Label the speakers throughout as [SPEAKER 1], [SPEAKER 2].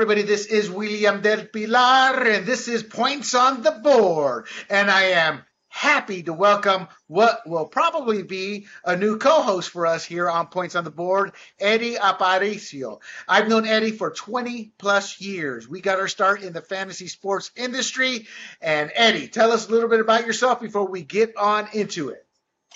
[SPEAKER 1] everybody. This is William del Pilar, and this is Points on the Board. And I am happy to welcome what will probably be a new co-host for us here on Points on the Board, Eddie Aparicio. I've known Eddie for 20 plus years. We got our start in the fantasy sports industry. And Eddie, tell us a little bit about yourself before we get on into it.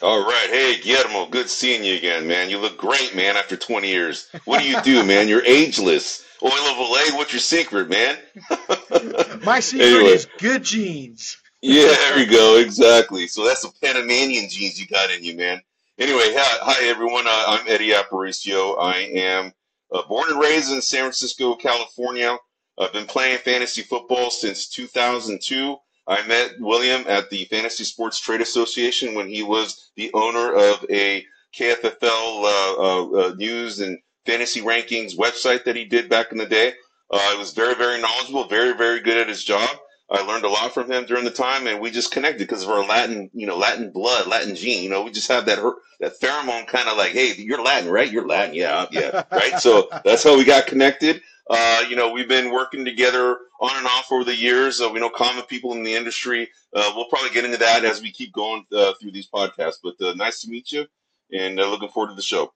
[SPEAKER 2] All right. Hey, Guillermo, good seeing you again, man. You look great, man, after 20 years. What do you do, man? You're ageless. Oil of Olay, what's your secret, man?
[SPEAKER 1] My secret anyway. is good genes.
[SPEAKER 2] Yeah, there we go. Exactly. So that's the Panamanian genes you got in you, man. Anyway, hi, hi everyone. Uh, I'm Eddie Aparicio. I am uh, born and raised in San Francisco, California. I've been playing fantasy football since 2002. I met William at the Fantasy Sports Trade Association when he was the owner of a KFFL uh, uh, uh, news and fantasy rankings website that he did back in the day. Uh, he was very, very knowledgeable, very, very good at his job. I learned a lot from him during the time, and we just connected because of our Latin, you know, Latin blood, Latin gene. You know, we just have that that pheromone kind of like, hey, you're Latin, right? You're Latin, yeah, yeah, right. So that's how we got connected. Uh, you know, we've been working together on and off over the years. Uh, we know common people in the industry. Uh, we'll probably get into that as we keep going uh, through these podcasts. But uh, nice to meet you, and uh, looking forward to the show.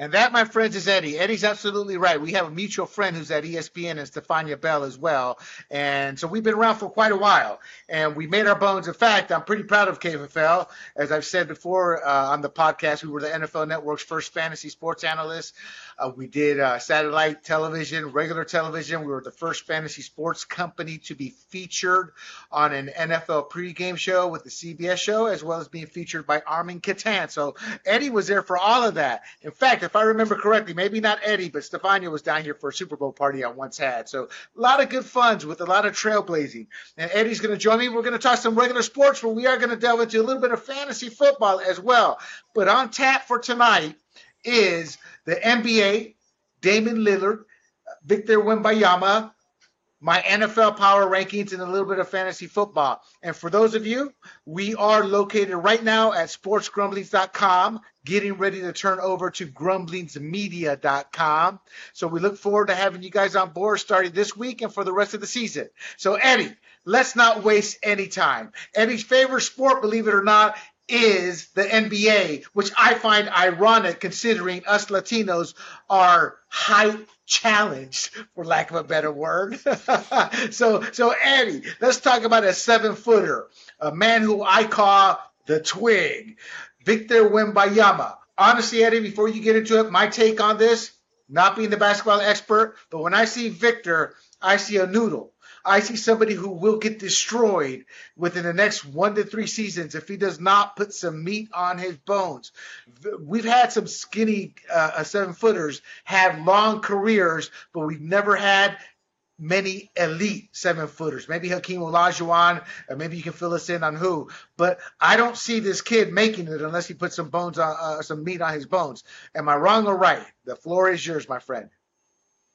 [SPEAKER 1] And that, my friends, is Eddie. Eddie's absolutely right. We have a mutual friend who's at ESPN and Stephania Bell as well. And so we've been around for quite a while. And we made our bones. In fact, I'm pretty proud of KFFL. As I've said before uh, on the podcast, we were the NFL Network's first fantasy sports analyst. Uh, we did uh, satellite television, regular television. We were the first fantasy sports company to be featured on an NFL pregame show with the CBS show, as well as being featured by Armen Keteyian. So Eddie was there for all of that. In fact, if I remember correctly, maybe not Eddie, but Stephania was down here for a Super Bowl party I once had. So a lot of good funs with a lot of trailblazing. And Eddie's going to join me. We're going to talk some regular sports, but we are going to delve into a little bit of fantasy football as well. But on tap for tonight is the NBA, Damian Lillard, Victor Wembanyama, my NFL power rankings, and a little bit of fantasy football. And for those of you, we are located right now at sportsgrumblings.com, getting ready to turn over to grumblingsmedia.com. So we look forward to having you guys on board starting this week and for the rest of the season. So, Eddie, let's not waste any time. Eddie's favorite sport, believe it or not, is the NBA, which I find ironic considering us Latinos are high challenged, for lack of a better word. so, so Eddie, let's talk about a seven footer, a man who I call the twig, Victor Wembanyama. Honestly, Eddie, before you get into it, my take on this, not being the basketball expert, but when I see Victor, I see a noodle. I see somebody who will get destroyed within the next one to three seasons if he does not put some meat on his bones. We've had some skinny uh, uh, seven footers have long careers, but we've never had many elite seven footers. Maybe Hakeem Olajuwon, or maybe you can fill us in on who. But I don't see this kid making it unless he puts some bones on, uh, some meat on his bones. Am I wrong or right? The floor is yours, my friend.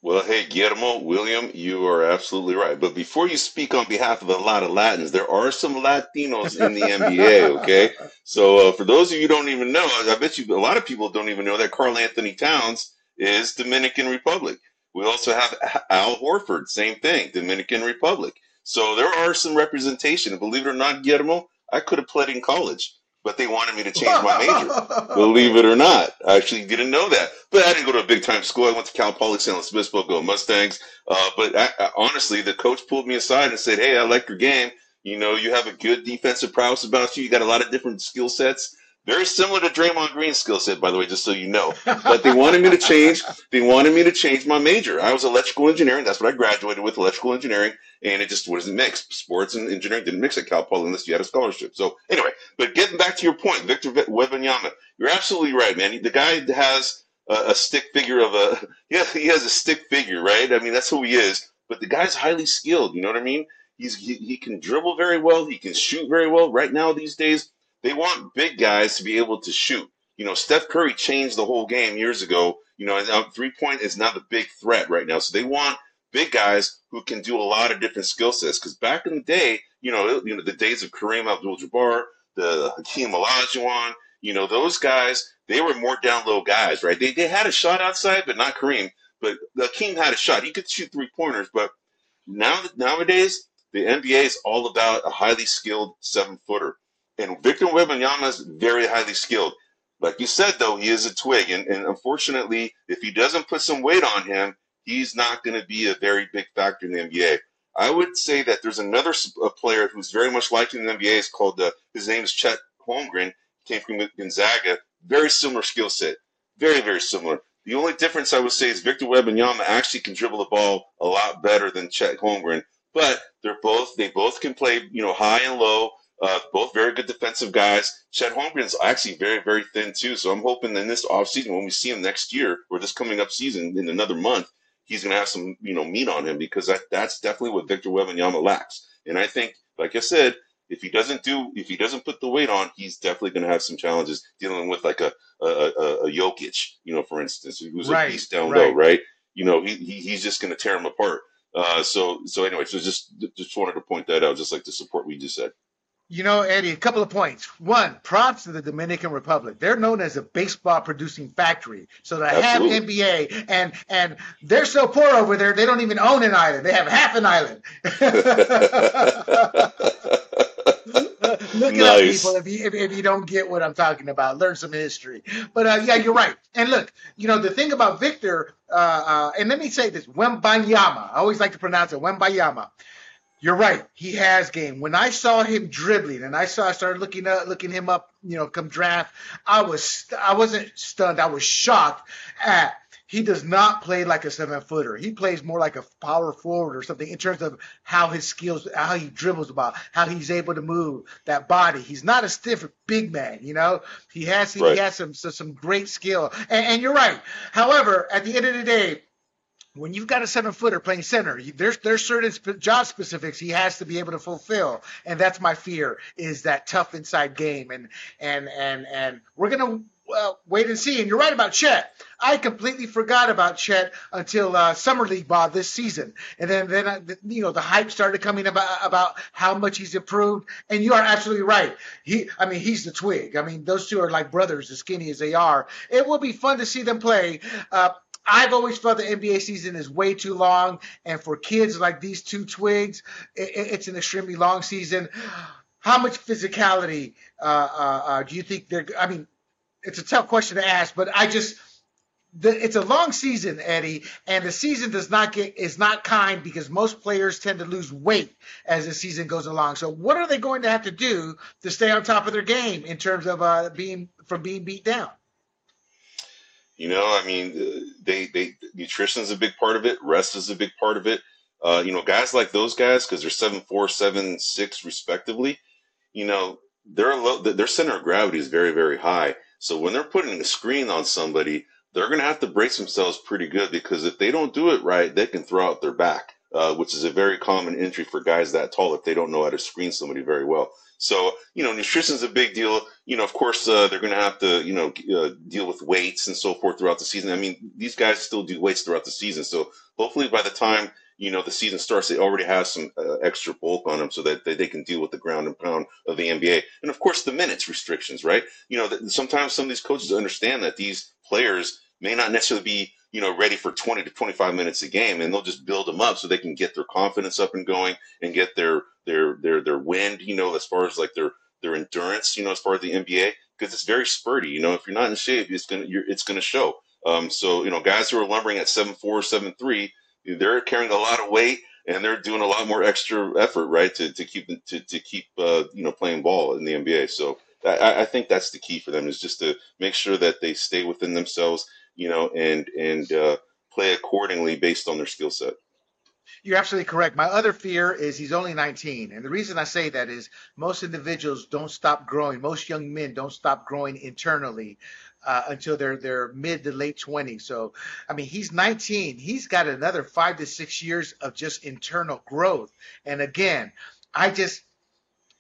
[SPEAKER 2] Well, hey, Guillermo, William, you are absolutely right. But before you speak on behalf of a lot of Latins, there are some Latinos in the NBA, okay? So uh, for those of you don't even know, I bet you a lot of people don't even know that Karl-Anthony Towns is Dominican Republic. We also have Al Horford, same thing, Dominican Republic. So there are some representation. Believe it or not, Guillermo, I could have played in college but they wanted me to change my major. believe it or not. I actually didn't know that. But I didn't go to a big time school. I went to Cal Poly San Luis Obispo, go Mustangs. Uh, but I, I, honestly, the coach pulled me aside and said, Hey, I like your game. You know, you have a good defensive prowess about you. You got a lot of different skill sets. Very similar to Draymond Green's skill set, by the way, just so you know. But they wanted me to change. They wanted me to change my major. I was electrical engineering. That's what I graduated with, electrical engineering, and it just wasn't mixed. Sports and engineering didn't mix at Cal Poly unless you had a scholarship. So anyway, but getting back to your point, Victor Wembanyama, you're absolutely right, man. The guy has a, a stick figure of a yeah, he has a stick figure, right? I mean, that's who he is. But the guy's highly skilled. You know what I mean? He's he, he can dribble very well. He can shoot very well. Right now, these days they want big guys to be able to shoot. You know, Steph Curry changed the whole game years ago. You know, uh, three point is not the big threat right now. So they want big guys who can do a lot of different skill sets. Because back in the day, you know, you know the days of Kareem Abdul-Jabbar, the Hakeem Olajuwon, you know, those guys, they were more down low guys, right? They, they had a shot outside, but not Kareem. but Hakeem had a shot. He could shoot three pointers, but now nowadays the NBA is all about a highly skilled seven footer, and Victor Wembanyama is very highly skilled. Like you said, though, he is a twig, and, and unfortunately, if he doesn't put some weight on him, he's not going to be a very big factor in the NBA. I would say that there's another player who's very much liked in the NBA. Is called uh, his name is Chet Holmgren. Came from Gonzaga. Very similar skill set. Very very similar. The only difference I would say is Victor Wembanyama actually can dribble the ball a lot better than Chet Holmgren. But they're both they both can play you know high and low. Uh, both very good defensive guys. Chet Holmgren's actually very, very thin too. So I'm hoping in this offseason, when we see him next year or this coming up season in another month, he's going to have some, you know, meat on him because that, that's definitely what Victor Wembanyama lacks. And I think, like I said, if he doesn't do, if he doesn't put the weight on, he's definitely going to have some challenges dealing with like a a, a, a Jokic, you know, for instance, who's right, a beast down right. low, right? You know, he, he he's just going to tear him apart. Uh, so so anyway, so just just wanted to point that out, just like the support we just said.
[SPEAKER 1] You know, Eddie, a couple of points. One, props to the Dominican Republic. They're known as a baseball producing factory. So to Absolutely. have NBA and and they're so poor over there, they don't even own an island. They have half an island. Look it nice. people, if you if, if, you don't get what I'm talking about. Learn some history. But uh, yeah, you're right. And look, you know the thing about Victor, uh, uh, and let me say this: Wembanyama. I always like to pronounce it Wembanyama. You're right. He has game. When I saw him dribbling, and I saw I started looking up, looking him up, you know, come draft, I was I wasn't stunned. I was shocked at he does not play like a seven footer. He plays more like a power forward or something in terms of how his skills, how he dribbles about, how he's able to move that body. He's not a stiff big man, you know. He has right. he has some some great skill, and, and you're right. However, at the end of the day, when you've got a seven footer playing center, there's there's certain sp- job specifics he has to be able to fulfill, and that's my fear is that tough inside game, and and and and we're gonna wait and see. And you're right about Chet. I completely forgot about Chet until uh, summer league ball this season, and then then uh, you know the hype started coming about about how much he's improved. And you are absolutely right. He, I mean, he's the twig. I mean, those two are like brothers, as skinny as they are. It will be fun to see them play. Uh, I've always felt the NBA season is way too long, and for kids like these two twigs, it, it's an extremely long season. How much physicality uh, uh, uh, do you think they're? I mean, it's a tough question to ask, but I just it's a long season, Eddie, and the season does not get is not kind because most players tend to lose weight as the season goes along. So, what are they going to have to do to stay on top of their game in terms of uh, being from being beat down?
[SPEAKER 2] You know, I mean, uh, they they nutrition is a big part of it. Rest is a big part of it. Uh, you know, guys like those guys because they're seven four, seven six, respectively. You know, their their center of gravity is very very high. So when they're putting a screen on somebody, they're going to have to brace themselves pretty good because if they don't do it right, they can throw out their back, uh, which is a very common injury for guys that tall if they don't know how to screen somebody very well. So, you know, nutrition is a big deal. You know, of course, uh, they're going to have to, you know, uh, deal with weights and so forth throughout the season. I mean, these guys still do weights throughout the season. So hopefully by the time, you know, the season starts, they already have some uh, extra bulk on them so that they, they can deal with the ground and pound of the NBA. And of course, the minutes restrictions, right? You know, sometimes some of these coaches understand that these players may not necessarily be you know ready for 20 to 25 minutes a game and they'll just build them up so they can get their confidence up and going and get their their their their wind you know as far as like their their endurance you know as far as the NBA because it's very spurty you know if you're not in shape it's gonna you're, it's gonna show. Um, so you know guys who are lumbering at seven four seven three they're carrying a lot of weight and they're doing a lot more extra effort right to, to keep to, to keep uh, you know playing ball in the NBA so I, I think that's the key for them is just to make sure that they stay within themselves you know, and and uh, play accordingly based on their skill set.
[SPEAKER 1] You're absolutely correct. My other fear is he's only 19. And the reason I say that is most individuals don't stop growing. Most young men don't stop growing internally uh, until they're they're mid to late 20s. So, I mean, he's 19. He's got another five to six years of just internal growth. And again, I just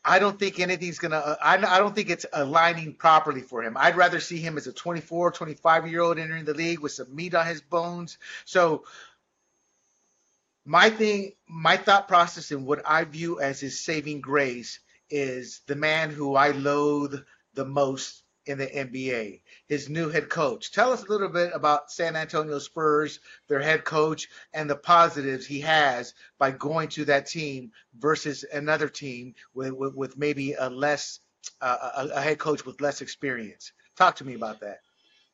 [SPEAKER 1] I don't think anything's gonna. Uh, I, I don't think it's aligning properly for him. I'd rather see him as a 24, 25 year old entering the league with some meat on his bones. So my thing, my thought process, and what I view as his saving grace is the man who I loathe the most in the NBA, his new head coach. Tell us a little bit about San Antonio Spurs, their head coach, and the positives he has by going to that team versus another team with, with, with maybe a less uh, a, a head coach with less experience. Talk to me about that.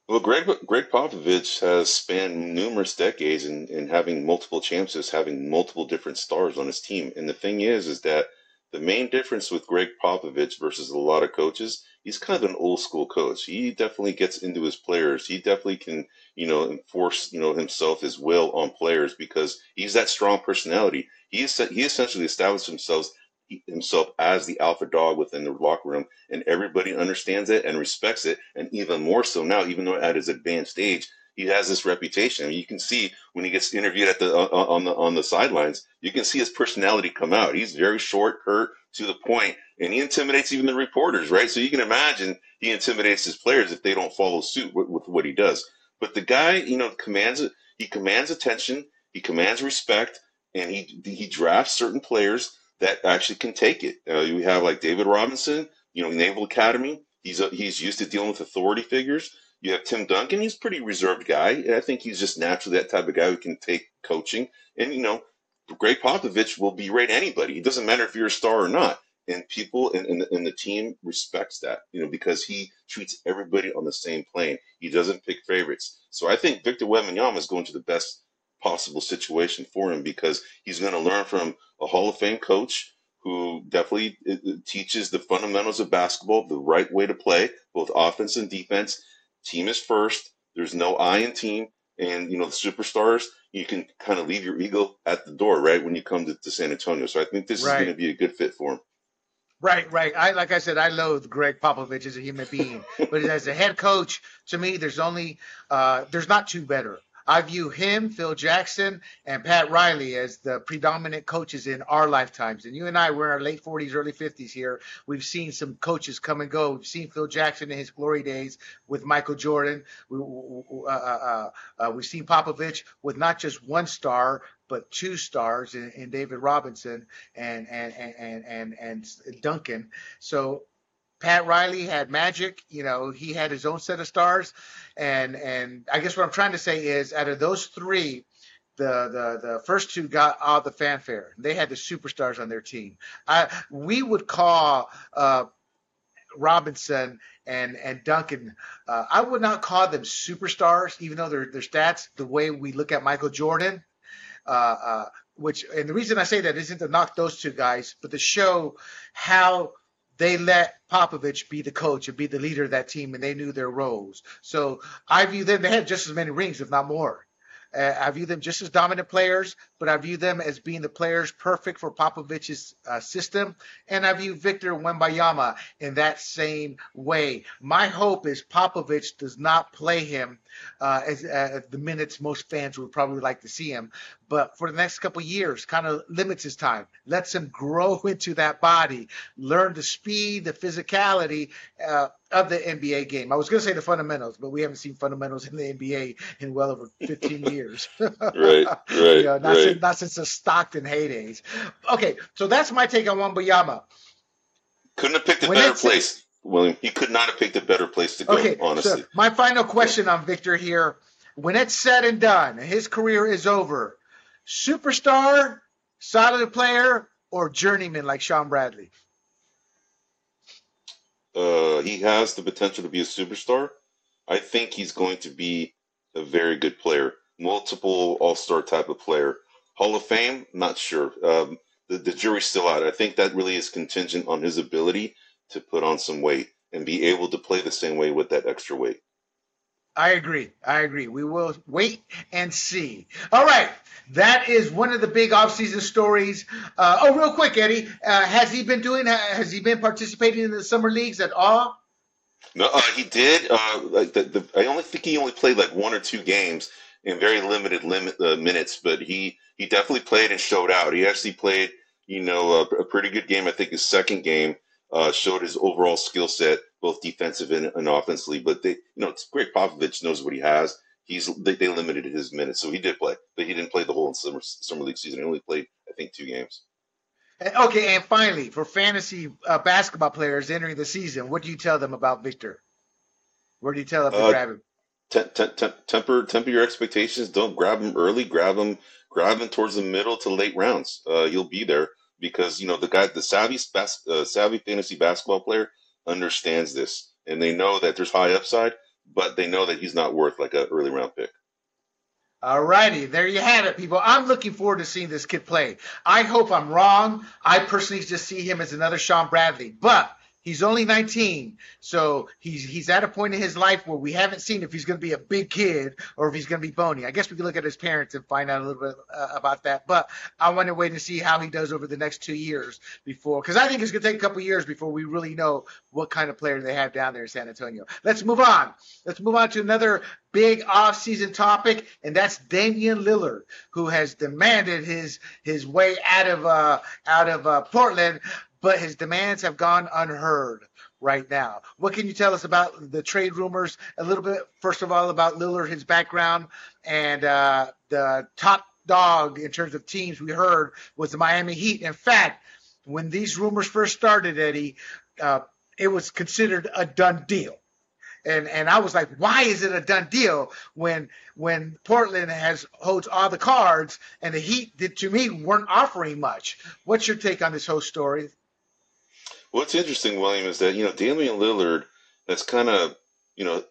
[SPEAKER 2] Well, Gregg Gregg Popovich has spanned numerous decades in, in having multiple championships, having multiple different stars on his team. And the thing is, is that the main difference with Gregg Popovich versus a lot of coaches, he's kind of an old school coach. He definitely gets into his players. He definitely can, you know, enforce, you know, himself, his will on players because he's that strong personality. He is, he essentially established himself himself as the alpha dog within the locker room, and everybody understands it and respects it. And even more so now, even though at his advanced age, he has this reputation. I mean, you can see when he gets interviewed at the uh, uh, on the on the sidelines, you can see his personality come out. He's very short, curt, to the point, and he intimidates even the reporters, right? So you can imagine he intimidates his players if they don't follow suit with, with what he does. But the guy, you know, commands he commands attention, he commands respect, and he he drafts certain players that actually can take it. Uh, we have like David Robinson, you know, Naval Academy. He's a, he's used to dealing with authority figures. You have Tim Duncan. He's a pretty reserved guy. And I think he's just naturally that type of guy who can take coaching. And you know, Gregg Popovich will berate anybody. It doesn't matter if you're a star or not. And people and, and the team respects that, you know, because he treats everybody on the same plane. He doesn't pick favorites. So I think Victor Wembanyama is going to the best possible situation for him because he's going to learn from a Hall of Fame coach who definitely uh, uh, teaches the fundamentals of basketball, the right way to play, both offense and defense. Team is first. There's no I in team. And, you know, the superstars, you can kind of leave your ego at the door, right, when you come to, to San Antonio. So I think this right. is going to be a good fit for him.
[SPEAKER 1] Right, right. I like I said, I loathe Greg Popovich as a human being, but as a head coach, to me, there's only uh, there's not two better. I view him, Phil Jackson, and Pat Riley as the predominant coaches in our lifetimes. And you and I, we're in our late 40s, early 50s here. We've seen some coaches come and go. We've seen Phil Jackson in his glory days with Michael Jordan. We, uh, uh, uh, uh, we've seen Popovich with not just one star, but two stars in, in David Robinson and, and and and and Duncan. So Pat Riley had magic. You know, he had his own set of stars, and and I guess what I'm trying to say is, out of those three, the the the first two got all the fanfare. They had the superstars on their team. I we would call uh, Robinson and and Duncan. Uh, I would not call them superstars, even though their their stats, the way we look at Michael Jordan. Uh, uh which and the reason I say that isn't to knock those two guys, but to show how they let Popovich be the coach and be the leader of that team, and they knew their roles. So I view them, they had just as many rings, if not more. Uh, I view them just as dominant players, but I view them as being the players perfect for Popovich's uh, system. And I view Victor Wembanyama in that same way. My hope is Popovich does not play him uh, as uh, the minutes most fans would probably like to see him, but for the next couple years, kind of limits his time, lets him grow into that body, learn the speed, the physicality, uh, of the NBA game. I was going to say the fundamentals, but we haven't seen fundamentals in the NBA in well over 15 years.
[SPEAKER 2] right, right, you
[SPEAKER 1] know, not,
[SPEAKER 2] right.
[SPEAKER 1] Since, not since the Stockton heydays. Okay, so that's my take on Wembanyama.
[SPEAKER 2] Couldn't have picked a when better place, William. He could not have picked a better place to go, okay, honestly.
[SPEAKER 1] So my final question on Victor here. When it's said and done, his career is over, superstar, solid player, or journeyman like Shawn Bradley?
[SPEAKER 2] Uh, he has the potential to be a superstar. I think he's going to be a very good player, multiple All Star type of player. Hall of Fame, not sure. Um, the, the jury's still out. I think that really is contingent on his ability to put on some weight and be able to play the same way with that extra weight.
[SPEAKER 1] I agree. I agree. We will wait and see. All right. That is one of the big offseason stories. Uh, oh, real quick, Eddie. Uh, has he been doing, has he been participating in the summer leagues at all?
[SPEAKER 2] No, uh, he did. Uh, like the, the, I only think he only played like one or two games in very limited limit uh, minutes, but he, he definitely played and showed out. He actually played, you know, a, a pretty good game. I think his second game uh, showed his overall skill set, both defensive and, and offensively. But they, you know, it's Gregg Popovich knows what he has. He's they, they, limited his minutes, so he did play, but he didn't play the whole summer summer league season. He only played, I think, two games.
[SPEAKER 1] Okay, and finally, for fantasy uh, basketball players entering the season, what do you tell them about Victor? Where do you tell them to uh, grab him?
[SPEAKER 2] temper temper your expectations. Don't grab him early. Grab him grab him towards the middle to late rounds. Uh, you'll be there because you know the guy, the savvy bas- uh, savvy fantasy basketball player understands this, and they know that there's high upside, but they know that he's not worth like an early round pick.
[SPEAKER 1] All righty, there you have it, people. I'm looking forward to seeing this kid play. I hope I'm wrong. I personally just see him as another Shawn Bradley, but He's only 19, so he's he's at a point in his life where we haven't seen if he's going to be a big kid or if he's going to be bony. I guess we can look at his parents and find out a little bit uh, about that. But I want to wait and see how he does over the next two years before, because I think it's going to take a couple years before we really know what kind of player they have down there in San Antonio. Let's move on. Let's move on to another big off-season topic, and that's Damian Lillard, who has demanded his his way out of uh, out of uh, Portland but his demands have gone unheard right now. What can you tell us about the trade rumors? A little bit, first of all, about Lillard, his background, and uh, the top dog in terms of teams we heard was the Miami Heat. In fact, when these rumors first started, Eddie, uh, it was considered a done deal. And and I was like, why is it a done deal when when Portland has holds all the cards and the Heat did to me weren't offering much? What's your take on this whole story?
[SPEAKER 2] What's interesting, William, is that you know Damian Lillard has kind of you know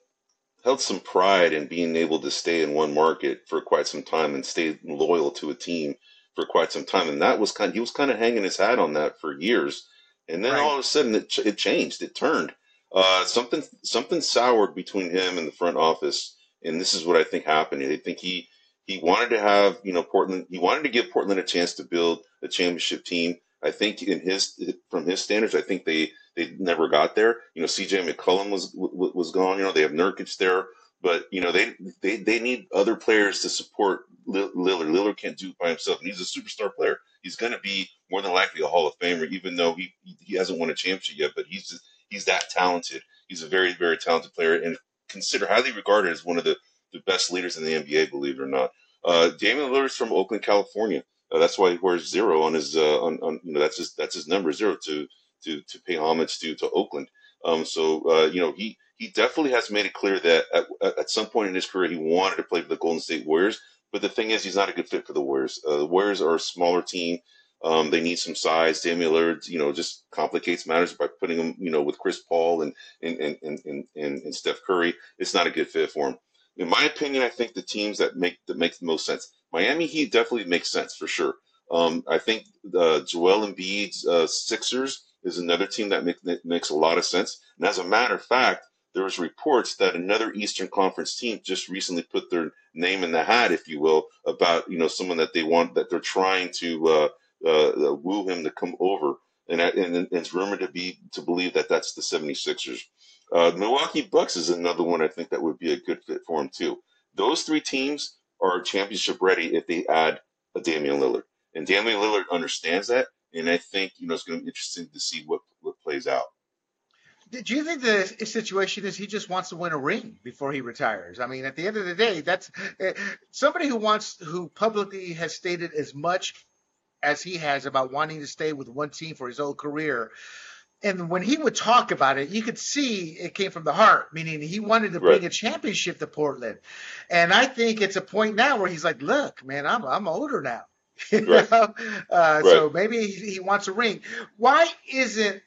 [SPEAKER 2] held some pride in being able to stay in one market for quite some time and stay loyal to a team for quite some time, and that was kind. Of, he was kind of hanging his hat on that for years, and then right. all of a sudden it, it changed. It turned. Uh, something something soured between him and the front office, and this is what I think happened. I think he he wanted to have you know Portland. He wanted to give Portland a chance to build a championship team. I think in his from his standards, I think they they never got there. You know, C.J. McCollum was was gone. You know, they have Nurkic there, but you know they they they need other players to support Lillard. Lillard can't do it by himself, and he's a superstar player. He's going to be more than likely a Hall of Famer, even though he he hasn't won a championship yet. But he's he's that talented. He's a very very talented player, and considered highly regarded as one of the the best leaders in the NBA. Believe it or not, uh, Damian Lillard's from Oakland, California. Uh, that's why he wears zero on his uh, on, on you know that's his that's his number zero to to to pay homage to to Oakland. Um, so uh, you know he he definitely has made it clear that at, at some point in his career he wanted to play for the Golden State Warriors. But the thing is, he's not a good fit for the Warriors. Uh, the Warriors are a smaller team. Um, they need some size. Damian Lillard, you know, just complicates matters by putting him, you know, with Chris Paul and and and and, and, and Steph Curry. It's not a good fit for him. In my opinion, I think the teams that make that make the most sense. Miami Heat definitely makes sense for sure. Um, I think uh, Joel Embiid's uh, Sixers is another team that, make, that makes a lot of sense. And as a matter of fact, there was reports that another Eastern Conference team just recently put their name in the hat, if you will, about you know someone that they want that they're trying to uh, uh, woo him to come over, and, and, it's rumored to be to believe that that's the 76ers. Uh, Milwaukee Bucks is another one I think that would be a good fit for him too. Those three teams are championship ready if they add a Damian Lillard. And Damian Lillard understands that. And I think, you know, it's going to be interesting to see what, what plays out.
[SPEAKER 1] Do you think the situation is he just wants to win a ring before he retires? I mean, at the end of the day, that's uh, somebody who wants, who publicly has stated as much as he has about wanting to stay with one team for his whole career and when he would talk about it, you could see it came from the heart, meaning he wanted to bring right. a championship to Portland. And I think it's a point now where he's like, "Look, man, I'm I'm older now." you right. know? Uh, right. So maybe he, he, wants a ring. Why isn't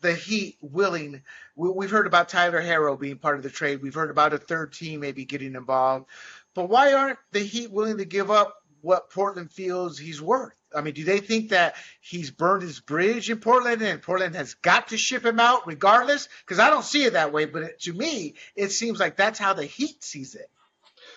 [SPEAKER 1] the Heat willing? We, have heard about Tyler Herro being part of the trade. We've heard about a third team maybe getting involved. But why aren't the Heat willing to give up what Portland feels he's worth? I mean, do they think that he's burned his bridge in Portland and Portland has got to ship him out regardless? Because I don't see it that way, but it, to me, it seems like that's how the Heat sees it.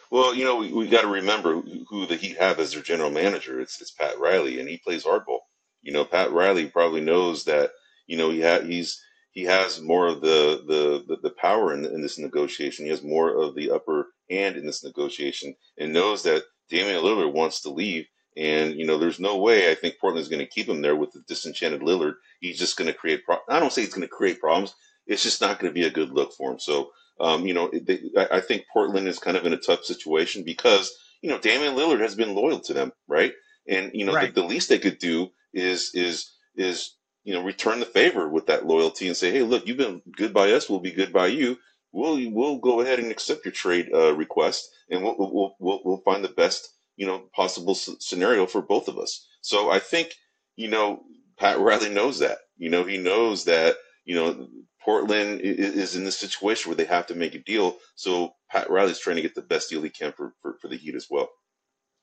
[SPEAKER 2] Well, you know, we, we got to remember who the Heat have as their general manager. It's it's Pat Riley, and he plays hardball. You know, Pat Riley probably knows that. You know, he ha- he's he has more of the the the, the power in, in this negotiation. He has more of the upper hand in this negotiation, and knows that Damian Lillard wants to leave and you know, there's no way I think Portland's going to keep him there with the disenchanted Lillard. He's just going to create. Pro- I don't say he's going to create problems. It's just not going to be a good look for him. So, um, you know, they, I think Portland is kind of in a tough situation because you know Damian Lillard has been loyal to them, right? And you know, right. the, the least they could do is is is you know return the favor with that loyalty and say, hey, look, you've been good by us, we'll be good by you. We'll we'll go ahead and accept your trade uh, request, and we'll, we'll we'll we'll find the best you know possible scenario for both of us. So I think you know Pat Riley knows that. You know he knows that you know Portland is in this situation where they have to make a deal. So Pat Riley's trying to get the best deal he can for, for, for the Heat as well.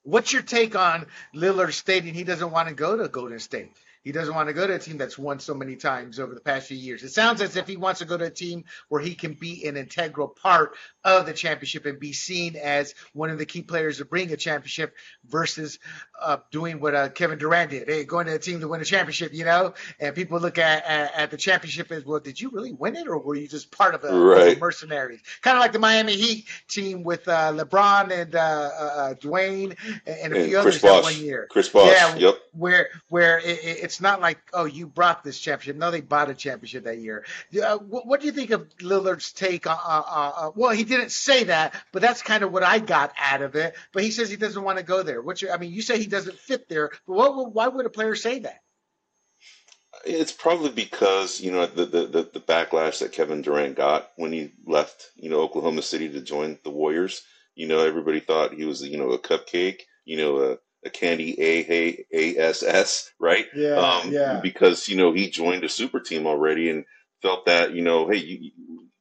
[SPEAKER 1] What's your take on Lillard stating he doesn't want to go to Golden State? He doesn't want to go to a team that's won so many times over the past few years. It sounds as if he wants to go to a team where he can be an integral part of the championship and be seen as one of the key players to bring a championship versus uh, doing what uh, Kevin Durant did. Hey, going to a team to win a championship, you know? And people look at, at, at the championship as, well, did you really win it or were you just part of a, right. of mercenaries? Kind of like the Miami Heat team with uh, LeBron and uh, uh, uh, Dwyane and, a few others that one year.
[SPEAKER 2] Chris Bosh, yeah, yep.
[SPEAKER 1] Where, where it, it's it's not like oh you brought this championship. No, they bought a championship that year. Uh, what, what, do you think of Lillard's take? On, uh, uh, well, he didn't say that, but that's kind of what I got out of it. But he says he doesn't want to go there. What's your? I mean, you say he doesn't fit there, but what, why would a player say that?
[SPEAKER 2] It's probably because you know the, the, the, the backlash that Kevin Durant got when he left, you know, Oklahoma City to join the Warriors. You know, everybody thought he was, you know, a cupcake, you know, a a candy A A A S S, right?
[SPEAKER 1] Yeah, um, yeah.
[SPEAKER 2] Because you know he joined a super team already and felt that you know, hey, you,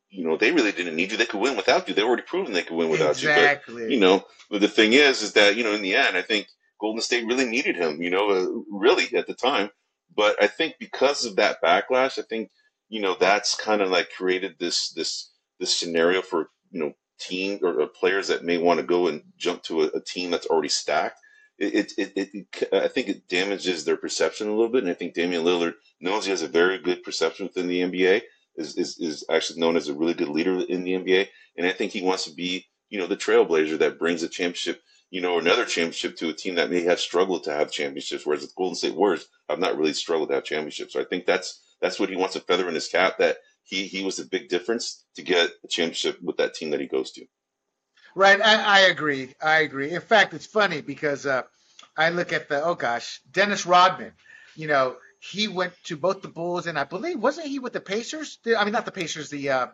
[SPEAKER 2] you know, they really didn't need you. They could win without you. They already proven they could win without
[SPEAKER 1] exactly.
[SPEAKER 2] you. But you know, but the thing is, is that you know, in the end, I think Golden State really needed him. You know, uh, really at the time. But I think because of that backlash, I think you know that's kind of like created this this this scenario for you know team or, or players that may want to go and jump to a, a team that's already stacked it, it, it, it, I think it damages their perception a little bit. And I think Damian Lillard knows he has a very good perception within the NBA, is, is, is actually known as a really good leader in the NBA. And I think he wants to be, you know, the trailblazer that brings a championship, you know, another championship to a team that may have struggled to have championships, whereas the Golden State Warriors have not really struggled to have championships. So I think that's, that's what he wants to feather in his cap that he, he was a big difference to get a championship with that team that he goes to.
[SPEAKER 1] Right, I, I, agree. I agree. In fact, it's funny because uh, I look at the oh gosh, Dennis Rodman. You know, he went to both the Bulls and I believe wasn't he with the Pacers? I mean, not the Pacers, the uh,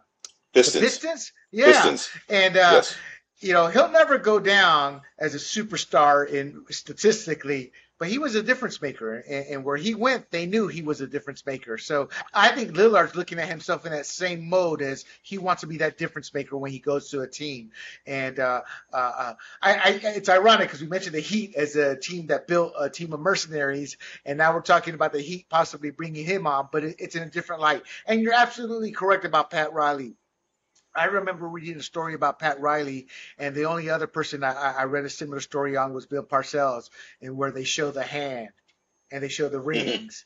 [SPEAKER 2] Pistons.
[SPEAKER 1] The Pistons, yeah.
[SPEAKER 2] Pistons.
[SPEAKER 1] And uh, yes. You know, he'll never go down as a superstar in statistically but he was a difference maker. And, and, where he went, they knew he was a difference maker. So I think Lillard's looking at himself in that same mode as he wants to be that difference maker when he goes to a team. And uh, uh, uh I, I, it's ironic because we mentioned the Heat as a team that built a team of mercenaries, and now we're talking about the Heat possibly bringing him on, but it, it's in a different light. And you're absolutely correct about Pat Riley. I remember reading a story about Pat Riley, and the only other person I, I read a similar story on was Bill Parcells, and where they show the hand and they show the mm-hmm. rings.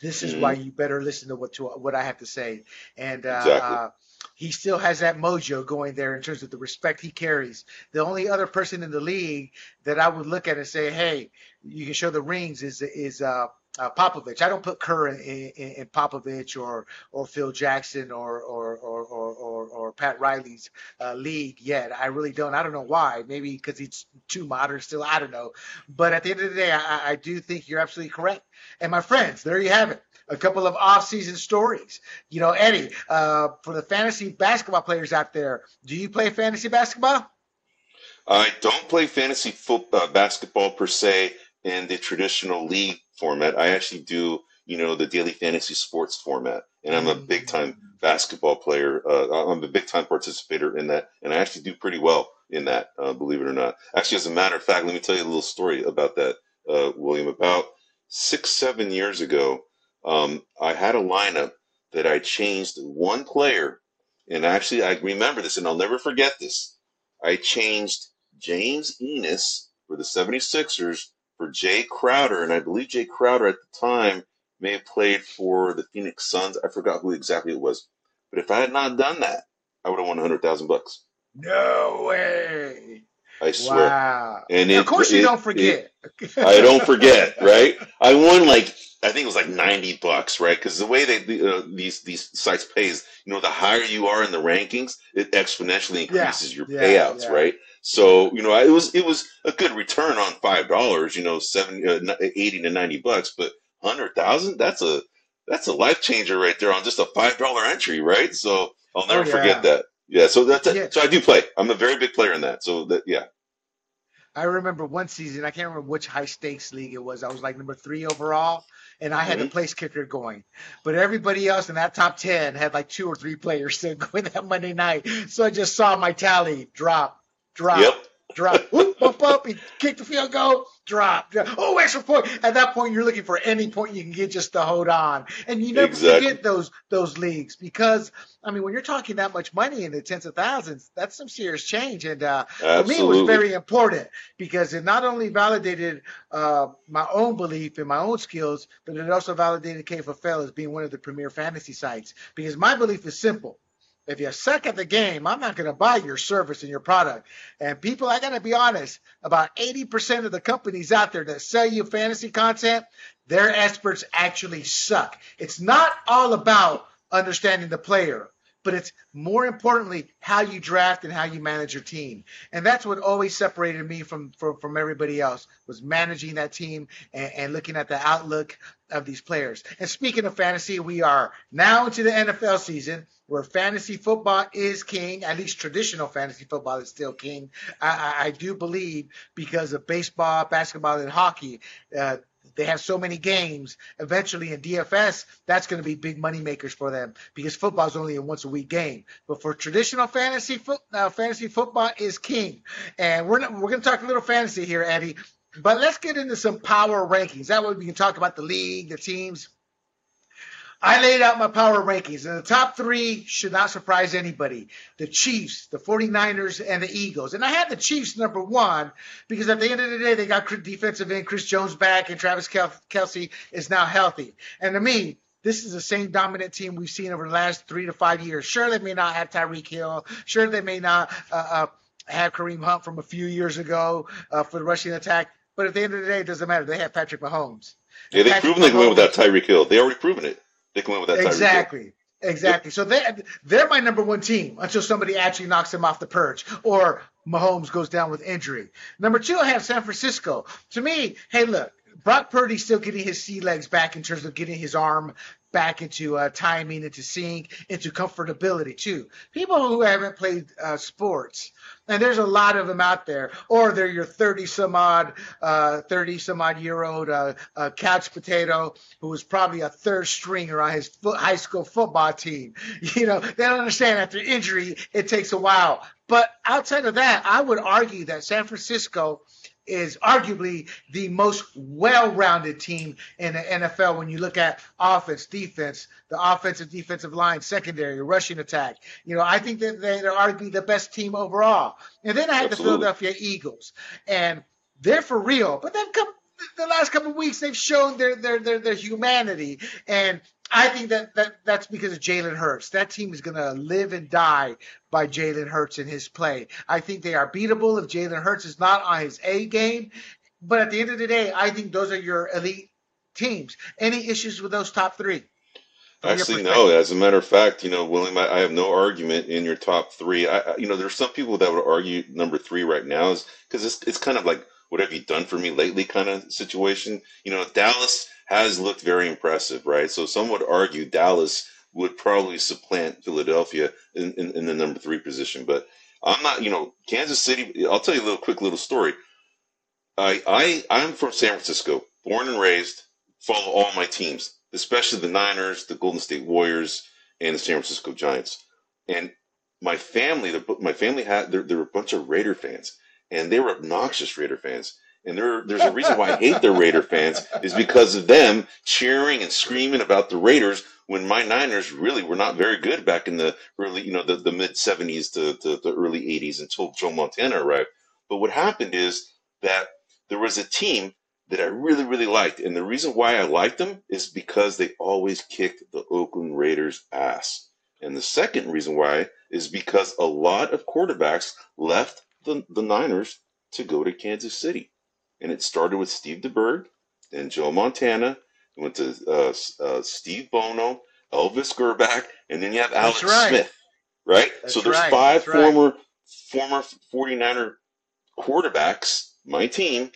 [SPEAKER 1] This is mm-hmm. why you better listen to what to what I have to say. And uh, exactly. uh, he still has that mojo going there in terms of the respect he carries. The only other person in the league that I would look at and say, "Hey, you can show the rings," is is uh, uh, Popovich. I don't put Kerr in, in, in, Popovich or or Phil Jackson or or or or, or, Pat Riley's uh, league yet. I really don't. I don't know why. Maybe because he's too modern still. I don't know. But at the end of the day, I, I do think you're absolutely correct. And my friends, there you have it. A couple of off-season stories. You know, Eddie, uh, for the fantasy basketball players out there, do you play fantasy basketball?
[SPEAKER 2] I don't play fantasy football, uh, basketball per se in the traditional league format. I actually do, you know, the daily fantasy sports format, and I'm a mm. big time basketball player. Uh, I'm a big time participator in that, and I actually do pretty well in that, uh, believe it or not. Actually, as a matter of fact, let me tell you a little story about that, uh, William. About six, seven years ago, um, I had a lineup that I changed one player, and actually, I remember this, and I'll never forget this. I changed James Ennis for the 76ers for Jae Crowder, and I believe Jae Crowder at the time may have played for the Phoenix Suns. I forgot who exactly it was, but if I had not done that, I would have won a hundred thousand bucks.
[SPEAKER 1] No way!
[SPEAKER 2] I swear.
[SPEAKER 1] Wow. And it, of course you it, don't forget.
[SPEAKER 2] It, I don't forget, right? I won like I think it was like ninety bucks, right? Because the way they uh, these these sites pays, you know, the higher you are in the rankings, it exponentially increases yeah. your yeah, payouts, yeah. right? So you know, it was it was a good return on five dollars. You know, seven uh, eighty to ninety bucks, but hundred thousand that's a that's a life changer right there on just a five dollar entry, right? So I'll never oh, yeah. forget that. Yeah, so that's.
[SPEAKER 1] Yeah.
[SPEAKER 2] So I do play. I'm a very big player in that. So that yeah.
[SPEAKER 1] I remember one season, I can't remember which high stakes league it was. I was like number three overall, and I had the
[SPEAKER 2] Mhm.
[SPEAKER 1] place kicker going. But everybody else in that top 10 had like two or three players still going that Monday night. So I just saw my tally drop, drop,
[SPEAKER 2] Yep.
[SPEAKER 1] drop, whoop, bump up. He kicked the field goal, drop, drop. Oh, extra point. At that point, you're looking for any point you can get just to hold on. And you never
[SPEAKER 2] Exactly.
[SPEAKER 1] forget those those leagues because, I mean, when you're talking that much money in the tens of thousands, that's some serious change. And uh, for me, it was very important because it not only validated uh, my own belief in my own skills, but it also validated KFFL as being one of the premier fantasy sites. Because my belief is simple. If you suck at the game, I'm not going to buy your service and your product. And people, I got to be honest, about 80% of the companies out there that sell you fantasy content, their experts actually suck. It's not all about understanding the player, but it's more importantly how you draft and how you manage your team. And that's what always separated me from from, from everybody else was managing that team and, and looking at the outlook of these players. And speaking of fantasy, we are now into the NFL season where fantasy football is king. At least traditional fantasy football is still king. I, I, I do believe because of baseball, basketball, and hockey. Uh, they have so many games. Eventually, in DFS, that's going to be big money makers for them because football is only a once a week game. But for traditional fantasy, foot, uh, fantasy football is king. And we're we're going to talk a little fantasy here, Eddie. But let's get into some power rankings. That way we can talk about the league, the teams. I laid out my power rankings, and the top three should not surprise anybody the Chiefs, the 49ers, and the Eagles. And I had the Chiefs number one because at the end of the day, they got defensive end Chris Jones back, and Travis Kelce is now healthy. And to me, this is the same dominant team we've seen over the last three to five years. Sure, they may not have Tyreek Hill. Sure, they may not uh, uh, have Kareem Hunt from a few years ago uh, for the rushing attack. But at the end of the day, it doesn't matter. They have Patrick Mahomes.
[SPEAKER 2] Yeah, they've
[SPEAKER 1] Patrick
[SPEAKER 2] proven they can win without Tyreek Hill. They already proven it. They can win without Tyreek
[SPEAKER 1] Exactly. Exactly. So they they're my number one team until somebody actually knocks them off the perch or Mahomes goes down with injury. Number two, I have San Francisco. To me, hey, look, Brock Purdy's still getting his sea legs back in terms of getting his arm back into uh, timing, into sync, into comfortability too. People who haven't played uh, sports, and there's a lot of them out there, or they're your 30 some odd, uh, 30 some odd year old uh, uh, couch potato who was probably a third stringer on his fo- high school football team. You know, they don't understand after injury, it takes a while. But outside of that, I would argue that San Francisco is arguably the most well-rounded team in the NFL when you look at offense, defense, the offensive defensive line, secondary, rushing attack. You know, I think that they- they're arguably the best team overall. And then I have the Philadelphia Eagles, and they're for real. But they've come the last couple of weeks. They've shown their their their, their humanity, and I think that, that that's because of Jalen Hurts. That team is going to live and die by Jalen Hurts and his play. I think they are beatable if Jalen Hurts is not on his A game. But at the end of the day, I think those are your elite teams. Any issues with those top three?
[SPEAKER 2] Actually, no. As a matter of fact, you know, William, I, I have no argument in your top three. I, I- you know, there's some people that would argue number three right now is because it's it's kind of like what have you done for me lately kind of situation. You know, Dallas has looked very impressive, right? So some would argue Dallas would probably supplant Philadelphia in, in, in the number three position, but I'm not. You know, Kansas City. I'll tell you a little quick little story. I I I'm from San Francisco, born and raised. Follow all my teams, especially the Niners, the Golden State Warriors, and the San Francisco Giants. And my family, my family had they're, they're a bunch of Raider fans, and they were obnoxious Raider fans. And there, there's a reason why I hate the Raider fans is because of them cheering and screaming about the Raiders when my Niners really were not very good back in the early, you know, the, the mid 70s to, to the early 80s until Joe Montana arrived. But what happened is that there was a team that I really, really liked. And the reason why I liked them is because they always kicked the Oakland Raiders' ass. And the second reason why is because a lot of quarterbacks left the, the Niners to go to Kansas City. And it started with Steve DeBerg, then Joe Montana, went to uh, uh, Steve Bono, Elvis Grbac, and then you have Alex
[SPEAKER 1] right.
[SPEAKER 2] Smith, right?
[SPEAKER 1] That's
[SPEAKER 2] so there's
[SPEAKER 1] right,
[SPEAKER 2] five
[SPEAKER 1] that's right.
[SPEAKER 2] former former 49er quarterbacks, my team,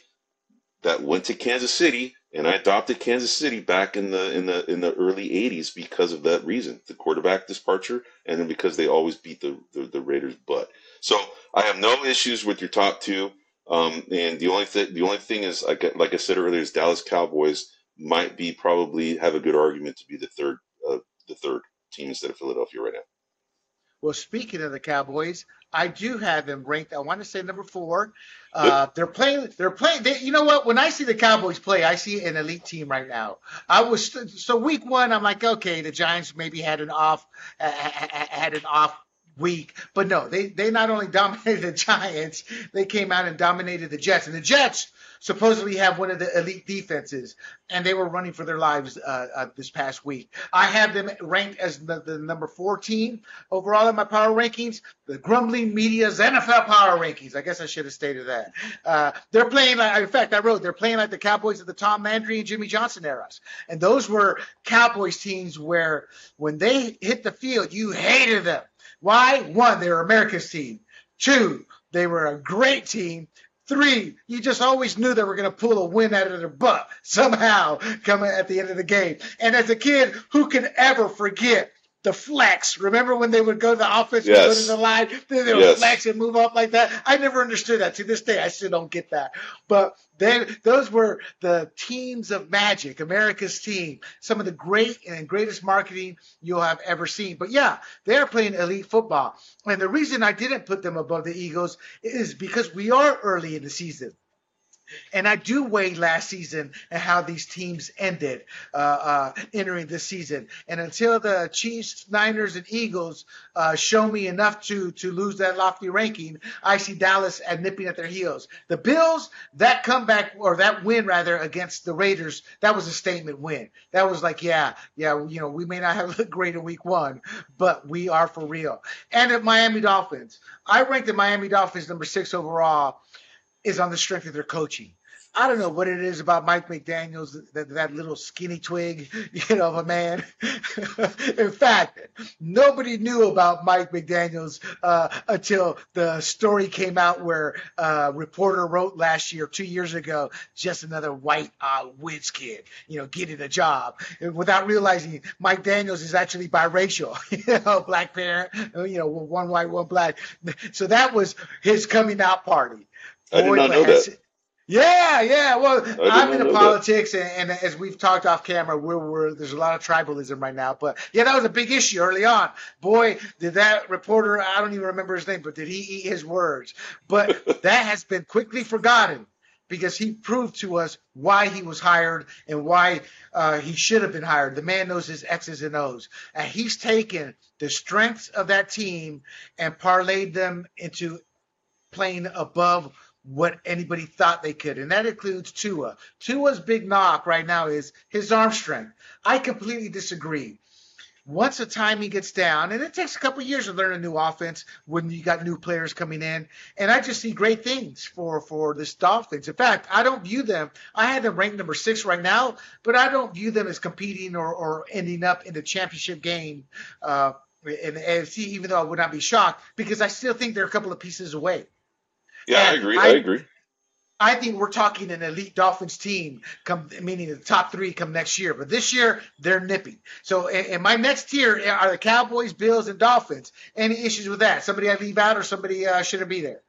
[SPEAKER 2] that went to Kansas City And I adopted Kansas City back in the in the in the early '80s because of that reason, the quarterback departure, and then because they always beat the the, the Raiders' butt. So I have no issues with your top two. Um, and the only thing the only thing is, like like I said earlier, is Dallas Cowboys might be probably have a good argument to be the third uh, the third team instead of Philadelphia right now.
[SPEAKER 1] Well, speaking of the Cowboys, I do have them ranked. I want to say number four. Uh, they're playing. They're playing. They, you know what? When I see the Cowboys play, I see an elite team right now. I was so week one. I'm like, okay, the Giants maybe had an off had an off week. But no, they they not only dominated the Giants, they came out and dominated the Jets. And the Jets supposedly have one of the elite defenses, and they were running for their lives uh, uh, this past week. I have them ranked as the, the number four team overall in my power rankings. The grumbling media's NFL power rankings. I guess I should have stated that. Uh, they're playing like, in fact, I wrote they're playing like the Cowboys of the Tom Landry and Jimmy Johnson eras, and those were Cowboys teams where when they hit the field, you hated them. Why? One, they were America's team. Two, they were a great team. Three, you just always knew they were going to pull a win out of their butt somehow coming at the end of the game. And as a kid, who can ever forget the flex. Remember when they would go to the offense yes. and go to the line, then they would yes. flex and move up like that. I never understood that. To this day, I still don't get that. But then those were the teams of magic, America's team. Some of the great and greatest marketing you'll have ever seen. But yeah, they're playing elite football. And the reason I didn't put them above the Eagles is because we are early in the season. And I do weigh last season and how these teams ended uh, uh, entering this season. And until the Chiefs, Niners, and Eagles uh, show me enough to to lose that lofty ranking, I see Dallas at nipping at their heels. The Bills, that comeback or that win rather against the Raiders, that was a statement win. That was like, yeah, yeah, you know, we may not have looked great in week one, but we are for real. And at Miami Dolphins, I ranked the Miami Dolphins number six overall is on the strength of their coaching. I don't know what it is about Mike McDaniels, that, that little skinny twig, you know, of a man. In fact, nobody knew about Mike McDaniels uh, until the story came out where a uh, reporter wrote last year, two years ago, just another white uh, whiz kid, you know, getting a job, without realizing Mike Daniels is actually biracial, you know, black parent, you know, one white, one black. So that was his coming out party.
[SPEAKER 2] I did not know that.
[SPEAKER 1] Yeah, yeah. Well, I'm into politics, and, and, as we've talked off camera, we're, we're, there's a lot of tribalism right now. But yeah, that was a big issue early on. Boy, did that reporter, I don't even remember his name, but did he eat his words? But that has been quickly forgotten because he proved to us why he was hired and why uh, he should have been hired. The man knows his X's and O's. And he's taken the strengths of that team and parlayed them into playing above what anybody thought they could, and that includes Tua. Tua's big knock right now is his arm strength. I completely disagree. Once the timing gets down, and it takes a couple years to learn a new offense when you got new players coming in, and I just see great things for for this Dolphins. In fact, I don't view them. I had them ranked number six right now, but I don't view them as competing or, or ending up in the championship game. Uh, in the AFC, even though I would not be shocked, because I still think they're a couple of pieces away.
[SPEAKER 2] Yeah, and I agree. I, I, agree.
[SPEAKER 1] I think we're talking an elite Dolphins team, come meaning the top three come next year. But this year they're nipping. So in my next tier are the Cowboys, Bills, and Dolphins. Any issues with that? Somebody I leave out, or somebody uh, shouldn't be there?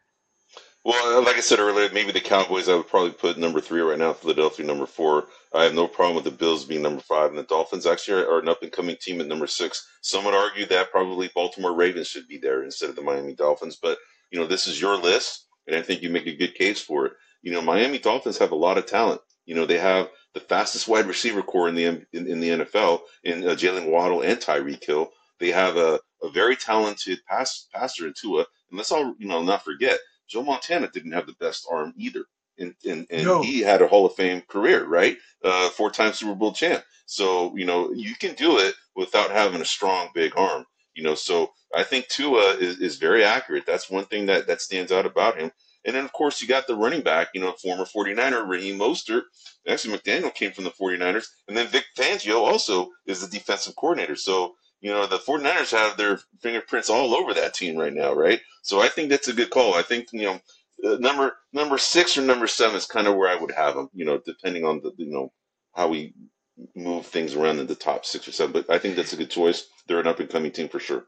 [SPEAKER 2] Well, like I said earlier, maybe the Cowboys I would probably put number three right now. Philadelphia number four. I have no problem with the Bills being number five, and the Dolphins actually are an up and coming team at number six. Some would argue that probably Baltimore Ravens should be there instead of the Miami Dolphins. But you know, this is your list and I think you make a good case for it. You know, Miami Dolphins have a lot of talent. You know, they have the fastest wide receiver corps in the in, in the NFL in uh, Jaylen Waddle and Tyreek Hill. They have a, a very talented pass passer in Tua, and let's all you know not forget Joe Montana didn't have the best arm either, and and, and no. he had a Hall of Fame career, right? Uh, four time Super Bowl champ. So you know you can do it without having a strong big arm. You know, so I think Tua is, is very accurate. That's one thing that, that stands out about him. And then, of course, you got the running back, you know, former 49er, Raheem Mostert. Actually, McDaniel came from the 49ers. And then Vic Fangio also is the defensive coordinator. So, you know, the 49ers have their fingerprints all over that team right now, right? So I think that's a good call. I think, you know, uh, number number six or number seven is kind of where I would have them, you know, depending on the, you know, how we move things around in the top six or seven. But I think that's a good choice. They're an up and coming team for sure.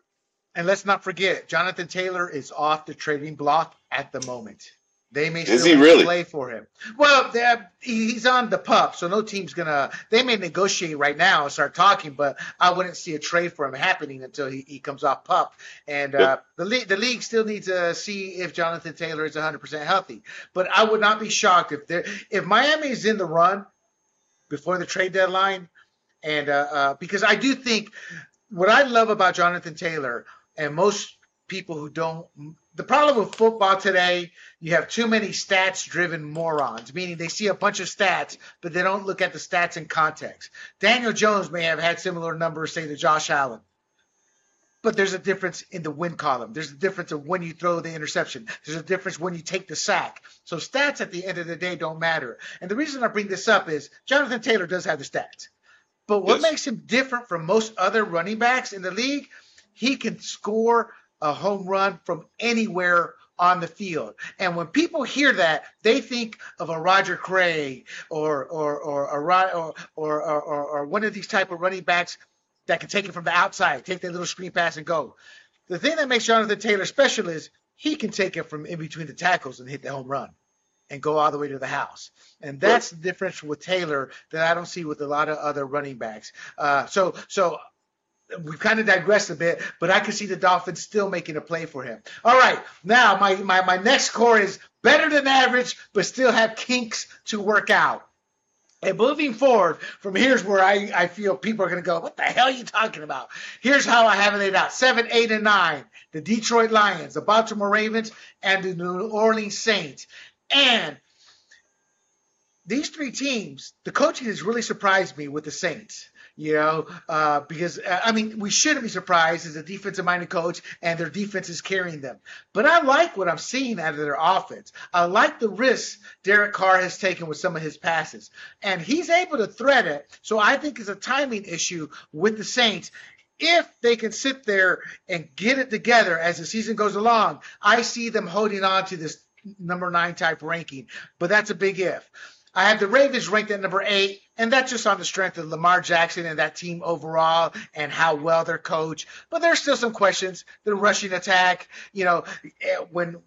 [SPEAKER 1] And let's not forget, Jonathan Taylor is off the trading block at the moment. They may still
[SPEAKER 2] Is he really?
[SPEAKER 1] play for him. Well, he's on the pup, so no team's gonna. They may negotiate right now and start talking, but I wouldn't see a trade for him happening until he, he comes off pup. And uh, the league, the league still needs to see if Jonathan Taylor is 100 percent healthy. But I would not be shocked if they if Miami is in the run before the trade deadline, and uh, uh, because I do think what I love about Jonathan Taylor and most people who don't the problem with football today you have too many stats driven morons meaning they see a bunch of stats but they don't look at the stats in context. Daniel jones may have had similar numbers say to josh allen but there's a difference in the win column. There's a difference of when you throw the interception. There's a difference when you take the sack. So stats at the end of the day don't matter. And the reason I bring this up is Jonathan Taylor does have the stats. But what
[SPEAKER 2] Yes.
[SPEAKER 1] makes him different from most other running backs in the league, he can score a home run from anywhere on the field. And when people hear that, they think of a Roger Craig or or or a or or, or, or, or one of these type of running backs that can take it from the outside, take that little screen pass and go. The thing that makes Jonathan Taylor special is he can take it from in between the tackles and hit the home run and go all the way to the house. And that's the difference with Taylor that I don't see with a lot of other running backs. Uh, so so we've kind of digressed a bit, but I can see the Dolphins still making a play for him. All right, now my my, my next core is better than average, but still have kinks to work out. And moving forward, from here's where I, I feel people are going to go, what the hell are you talking about? Here's how I have it out. Seven, eight, and nine. The Detroit Lions, the Baltimore Ravens, and the New Orleans Saints. And these three teams, the coaching has really surprised me with the Saints. You know, uh, because uh, I mean, we shouldn't be surprised as a defensive-minded coach, and their defense is carrying them. But I like what I'm seeing out of their offense. I like the risks Derek Carr has taken with some of his passes, and he's able to thread it. So I think it's a timing issue with the Saints. If they can sit there and get it together as the season goes along, I see them holding on to this number nine type ranking. But that's a big if. I have the Ravens ranked at number eight, and that's just on the strength of Lamar Jackson and that team overall and how well they're coached. But there's still some questions. The rushing attack, you know, eh, when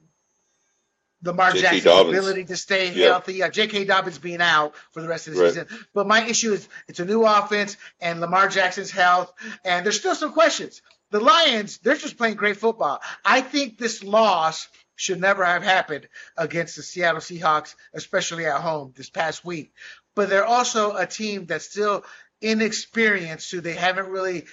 [SPEAKER 1] Lamar
[SPEAKER 2] J.K.
[SPEAKER 1] Jackson's
[SPEAKER 2] Dobbins.
[SPEAKER 1] ability to stay
[SPEAKER 2] Yeah.
[SPEAKER 1] healthy, uh, J.K. Dobbins being out for the rest of the
[SPEAKER 2] Right.
[SPEAKER 1] season. But my issue is it's a new offense and Lamar Jackson's health, and there's still some questions. The Lions, they're just playing great football. I think this loss should never have happened against the Seattle Seahawks, especially at home this past week. But they're also a team that's still inexperienced, who they haven't really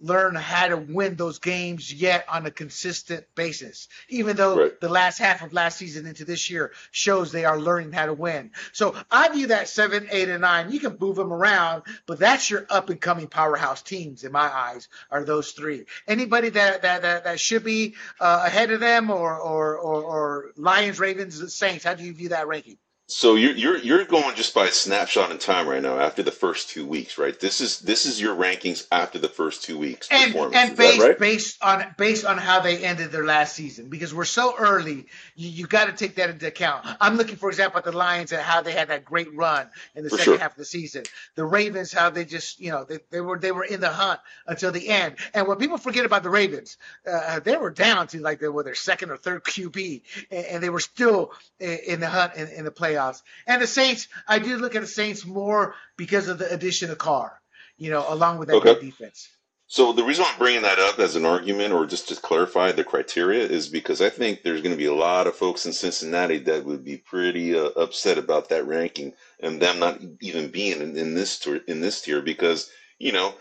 [SPEAKER 1] learned how to win those games yet on a consistent basis. Even though
[SPEAKER 2] Right.
[SPEAKER 1] the last half of last season into this year shows they are learning how to win. So I view that seven, eight, and nine. You can move them around, but that's your up and coming powerhouse teams in my eyes. Are those three? Anybody that that that, that should be uh, ahead of them, or, or or or Lions, Ravens, Saints? How do you view that ranking?
[SPEAKER 2] So you're you're you're going just by a snapshot in time right now after the first two weeks, right? This is this is your rankings after the first two weeks
[SPEAKER 1] and
[SPEAKER 2] performance.
[SPEAKER 1] and
[SPEAKER 2] is
[SPEAKER 1] based
[SPEAKER 2] right?
[SPEAKER 1] based on based on how they ended their last season because we're so early you, you got to take that into account i'm looking for example at the lions and how they had that great run in the
[SPEAKER 2] For
[SPEAKER 1] second
[SPEAKER 2] sure.
[SPEAKER 1] half of the season the ravens how they just you know they, they were they were in the hunt until the end and what people forget about the ravens uh, they were down to like they were their second or third qb and, and they were still in, in the hunt in, in the playoffs and the saints i do look at the saints more because of the addition of carr you know along with that
[SPEAKER 2] Okay.
[SPEAKER 1] good defense
[SPEAKER 2] So the reason I'm bringing that up as an argument, or just to clarify the criteria, is because I think there's going to be a lot of folks in Cincinnati that would be pretty uh, upset about that ranking and them not even being in, in this tier, in this tier because you know,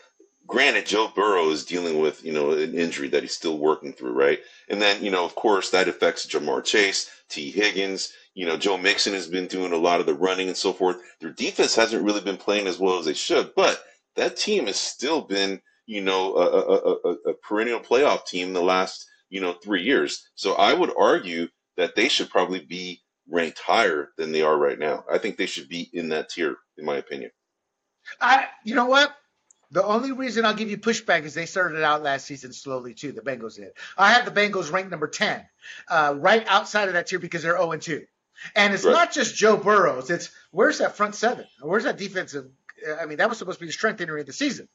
[SPEAKER 2] granted, Joe Burrow is dealing with you know an injury that he's still working through, right? And then you know, of course, that affects Ja'Marr Chase, Tee Higgins. You know, Joe Mixon has been doing a lot of the running and so forth. Their defense hasn't really been playing as well as they should, but that team has still been you know, a, a, a, a perennial playoff team the last, you know, three years. So I would argue that they should probably be ranked higher than they are right now. I think they should be in that tier, in my opinion.
[SPEAKER 1] I, you know what? The only reason I'll give you pushback is they started out last season slowly too. The Bengals did. I have the Bengals ranked number ten, uh, right outside of that tier because they're zero and two. And it's
[SPEAKER 2] Right.
[SPEAKER 1] not just Joe Burrows. It's where's that front seven? Where's that defensive I mean, that was supposed to be the strength entering the season.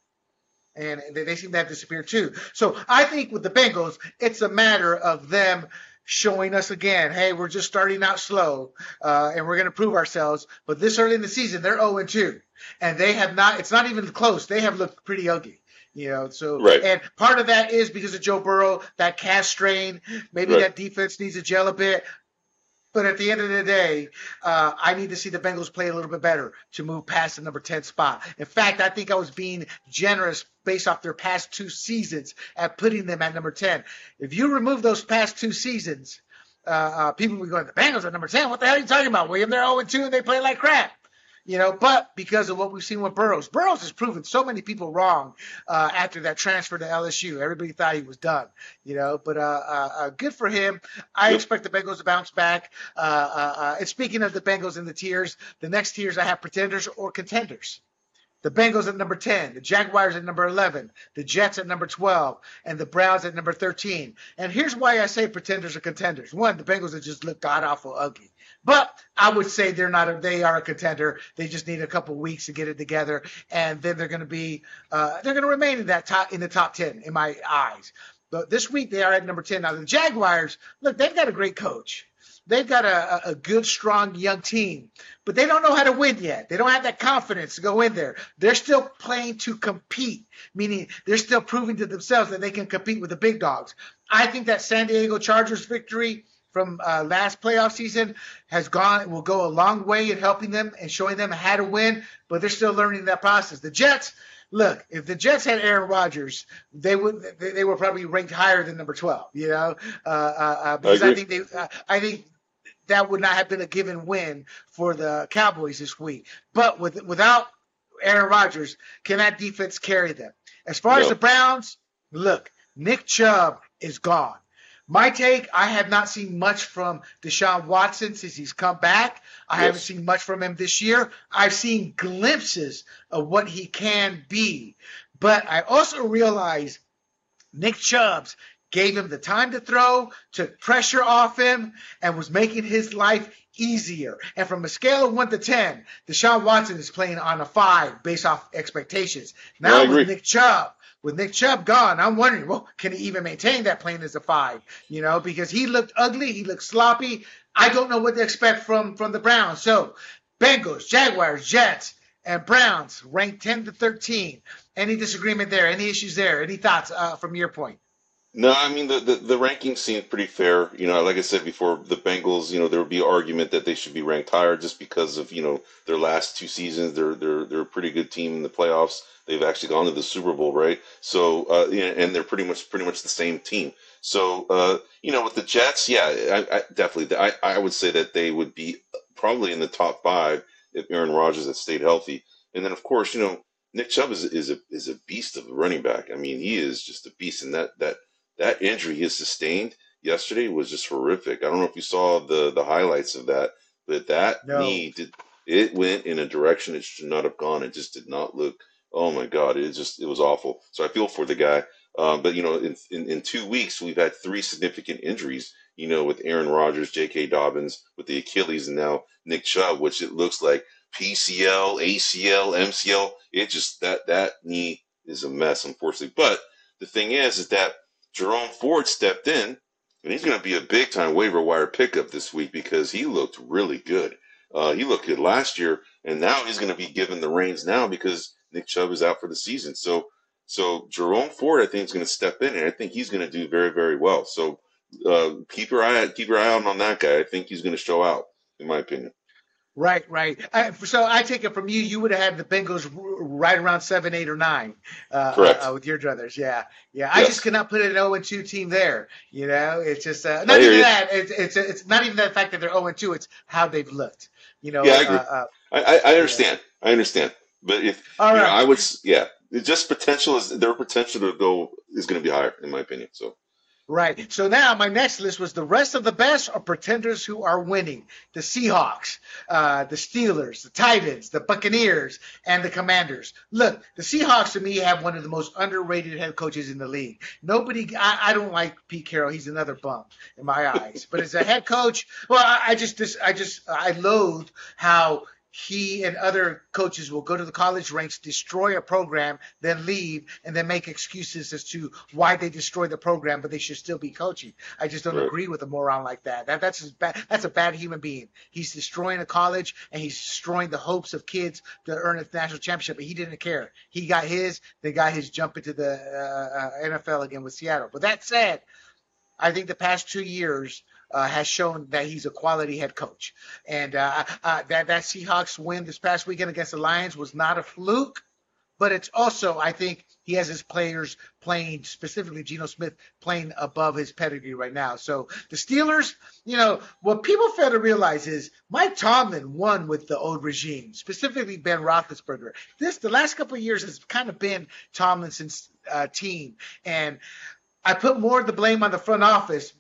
[SPEAKER 1] And they, they seem to have disappeared too. So I think with the Bengals, it's a matter of them showing us again, hey, we're just starting out slow, uh, and we're going to prove ourselves. But this early in the season, they're 0 2, and they have not. It's not even close. They have looked pretty ugly. You know, so
[SPEAKER 2] Right.
[SPEAKER 1] and part of that is because of Joe Burrow, that calf strain. Maybe
[SPEAKER 2] Right.
[SPEAKER 1] that defense needs to gel a bit. But at the end of the day, uh, I need to see the Bengals play a little bit better to move past the number 10 spot. In fact, I think I was being generous based off their past two seasons at putting them at number 10. If you remove those past two seasons, uh, uh, people will be going, the Bengals are number 10. What the hell are you talking about, William? They're 0 2 and they play like crap. You know, but because of what we've seen with Burrows, Burrows has proven so many people wrong uh, after that transfer to LSU. Everybody thought he was done, you know, but uh, uh, uh, good for him. I expect the Bengals to bounce back. Uh, uh, uh, and speaking of the Bengals in the tiers, the next tiers I have pretenders or contenders. The Bengals at number 10, the Jaguars at number 11, the Jets at number 12, and the Browns at number 13. And here's why I say pretenders are contenders. One, the Bengals have just looked god awful ugly. But I would say they're not a, they are a contender. They just need a couple weeks to get it together, and then they're going to be uh, they're going to remain in that top in the top ten in my eyes. But this week they are at number ten. Now the Jaguars, look, they've got a great coach. They've got a, a good, strong young team, but they don't know how to win yet. They don't have that confidence to go in there. They're still playing to compete, meaning they're still proving to themselves that they can compete with the big dogs. I think that San Diego Chargers victory from uh, last playoff season has gone will go a long way in helping them and showing them how to win, but they're still learning that process. The Jets, look, if the Jets had Aaron Rodgers, they would they, they were probably ranked higher than number twelve. You know, uh, uh, uh, because I,
[SPEAKER 2] agree.
[SPEAKER 1] think they, uh, I think that would not have been a given win for the Cowboys this week. But with without Aaron Rodgers, can that defense carry them? As far as the Browns, look, Nick Chubb is gone. My take, I have not seen much from Deshaun Watson since he's come back. I
[SPEAKER 2] Yes.
[SPEAKER 1] haven't seen much from him this year. I've seen glimpses of what he can be. But I also realize Nick Chubbs gave him the time to throw, took pressure off him, and was making his life easier. And from a scale of one to ten, Deshaun Watson is playing on a five based off expectations. Now with Nick Chubb, with Nick Chubb gone, I'm wondering, well, can he even maintain that playing as a five? You know, because he looked ugly, he looked sloppy. I don't know what to expect from from the Browns. So, Bengals, Jaguars, Jets, and Browns ranked 10 to 13. Any disagreement there? Any issues there? Any thoughts uh, from your point?
[SPEAKER 2] No, I mean the, the the rankings seem pretty fair. You know, like I said before, the Bengals. You know, there would be argument that they should be ranked higher just because of you know their last two seasons. They're they're they're a pretty good team in the playoffs. They've actually gone to the Super Bowl, right? So, uh, and they're pretty much pretty much the same team. So, uh, you know, with the Jets, yeah, I, I definitely, I, I would say that they would be probably in the top five if Aaron Rodgers had stayed healthy. And then, of course, you know, Nick Chubb is is a is a beast of a running back. I mean, he is just a beast, and that that that injury he sustained yesterday was just horrific. I don't know if you saw the the highlights of that, but that
[SPEAKER 1] No.
[SPEAKER 2] knee did it went in a direction it should not have gone. It just did not look. Oh my God! It just it was awful. So I feel for the guy. Um, but you know, in, in in two weeks we've had three significant injuries. You know, with Aaron Rodgers, J.K. Dobbins with the Achilles, and now Nick Chubb, which it looks like PCL, ACL, MCL. It just that that knee is a mess, unfortunately. But the thing is, is that Jerome Ford stepped in, and he's going to be a big time waiver wire pickup this week because he looked really good. Uh, he looked good last year, and now he's going to be given the reins now because Nick Chubb is out for the season. So, so Jerome Ford, I think, is going to step in, and I think he's going to do very, very well. So, uh, keep your eye keep your eye out on that guy. I think he's going to show out, in my opinion.
[SPEAKER 1] Right, right. I, so I take it from you, you would have had the Bengals right around seven, eight, or nine. Uh,
[SPEAKER 2] Correct.
[SPEAKER 1] Uh, with your druthers, yeah, yeah. I just cannot put an 0 and 2 team there. You know, it's just uh, not even
[SPEAKER 2] you.
[SPEAKER 1] that. It's it's it's not even the fact that they're 0 and 2. It's how they've looked. You know.
[SPEAKER 2] Yeah, I agree.
[SPEAKER 1] Uh, uh,
[SPEAKER 2] I, I, understand. I understand. But if
[SPEAKER 1] all
[SPEAKER 2] you know. I would, yeah, just potential is their potential to go is going to be higher, in my opinion. So,
[SPEAKER 1] Right. So now my next list was the rest of the best are pretenders who are winning. The Seahawks, uh, the Steelers, the Titans, the Buccaneers, and the Commanders. Look, the Seahawks to me have one of the most underrated head coaches in the league. Nobody, I, I don't like Pete Carroll. He's another bum in my eyes. But as a head coach, well, I, I just, this, I just, I loathe how he and other coaches will go to the college ranks, destroy a program, then leave, and then make excuses as to why they destroyed the program, but they should still be coaching. I just don't right. agree with a moron like that. that that's a bad. That's a bad human being. He's destroying a college and he's destroying the hopes of kids to earn a national championship. But he didn't care. He got his. They got his jump into the uh, uh NFL again with Seattle. But that said, I think the past two years uh, has shown that he's a quality head coach. And uh, uh, that that Seahawks win this past weekend against the Lions was not a fluke, but it's also I think he has his players playing specifically Geno Smith playing above his pedigree right now. So the Steelers, you know, what people fail to realize is Mike Tomlin won with the old regime, specifically Ben Roethlisberger. This the last couple of years has kind of been Tomlinson's uh, team, and I put more of the blame on the front office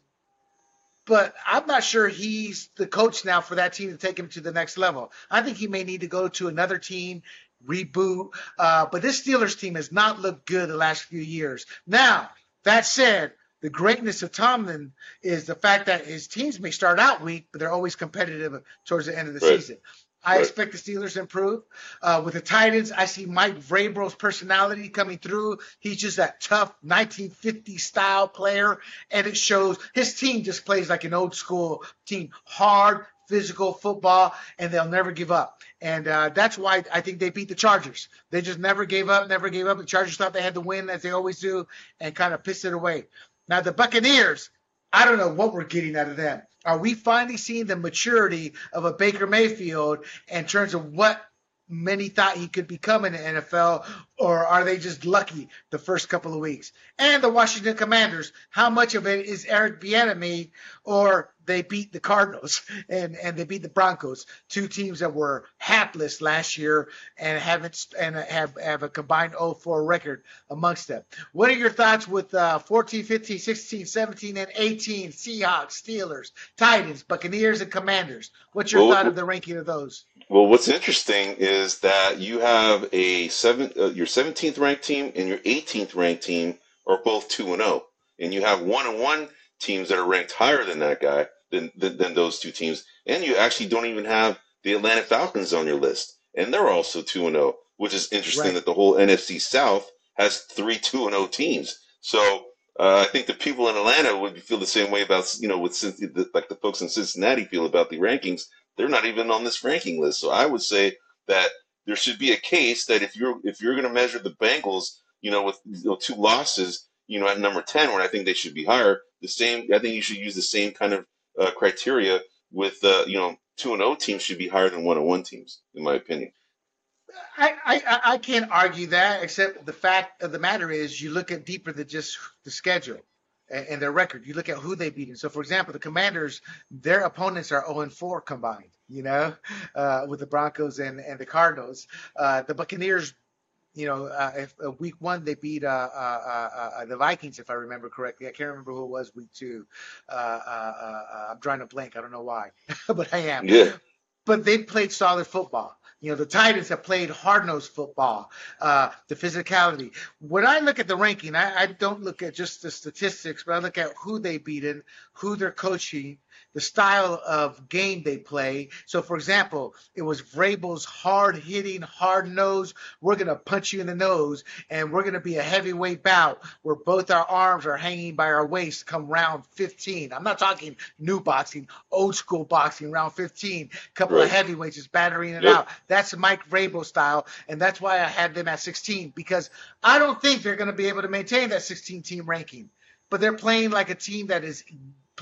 [SPEAKER 1] but I'm not sure he's the coach now for that team to take him to the next level. I think he may need to go to another team, reboot. Uh, but this Steelers team has not looked good the last few years. Now, that said, the greatness of Tomlin is the fact that his teams may start out weak, but they're always competitive towards the end of the right. season. I expect the Steelers to improve. Uh, with the Titans, I see Mike Vrabel's personality coming through. He's just that tough 1950 style player, and it shows. His team just plays like an old school team, hard, physical football, and they'll never give up. And uh, that's why I think they beat the Chargers. They just never gave up, never gave up. The Chargers thought they had to win, as they always do, and kind of pissed it away. Now the Buccaneers, I don't know what we're getting out of them. Are we finally seeing the maturity of a Baker Mayfield in terms of what many thought he could become in the NFL, or are they just lucky the first couple of weeks? And the Washington Commanders, how much of it is Eric Bieniemy, or they beat the Cardinals and and they beat the Broncos, two teams that were hapless last year and haven't and have have a combined 0-4 record amongst them. What are your thoughts with uh, 14, 15, 16, 17, and 18 Seahawks, Steelers, Titans, Buccaneers, and Commanders? What's your well, thought of the ranking of those?
[SPEAKER 2] Well, what's interesting is that you have a seven, uh, your 17th ranked team and your 18th ranked team are both two and zero, oh. and you have one and one teams that are ranked higher than that guy than, than, than those two teams, and you actually don't even have the Atlanta Falcons on your list, and they're also two and zero, oh, which is interesting right. that the whole NFC South has three two and zero oh teams. So uh, I think the people in Atlanta would feel the same way about you know with like the folks in Cincinnati feel about the rankings they're not even on this ranking list. So I would say that there should be a case that if you're if you're going to measure the Bengals, you know, with you know, two losses, you know, at number ten, where I think they should be higher, the same. I think you should use the same kind of uh, criteria with uh, you know two and zero oh teams should be higher than one and one teams, in my opinion.
[SPEAKER 1] I, I, I can't argue that, except the fact of the matter is you look at deeper than just the schedule and their record. You look at who they beat. So, for example, the Commanders, their opponents are 0 and 4 combined. You know, uh, with the Broncos and and the Cardinals. Uh, the Buccaneers, you know, uh, if uh, week one they beat uh, uh, the Vikings, if I remember correctly. I can't remember who it was week two. I'm drawing a blank. I don't know why, but I am.
[SPEAKER 2] Yeah.
[SPEAKER 1] But they played solid football. You know, the Titans have played hard nosed football, uh, the physicality. When I look at the ranking, I, I, don't look at just the statistics, but I look at who they beaten, who they're coaching, the style of game they play. So, for example, it was Vrabel's hard hitting, hard nose. We're going to punch you in the nose, and we're going to be a heavyweight bout where both our arms are hanging by our waist come round 15. I'm not talking new boxing, old school boxing, round 15. A couple right. of heavyweights just battering it yep. out. That's Mike Vrabel style, and that's why I had them at 16 because I don't think they're going to be able to maintain that 16 team ranking. But they're playing like a team that is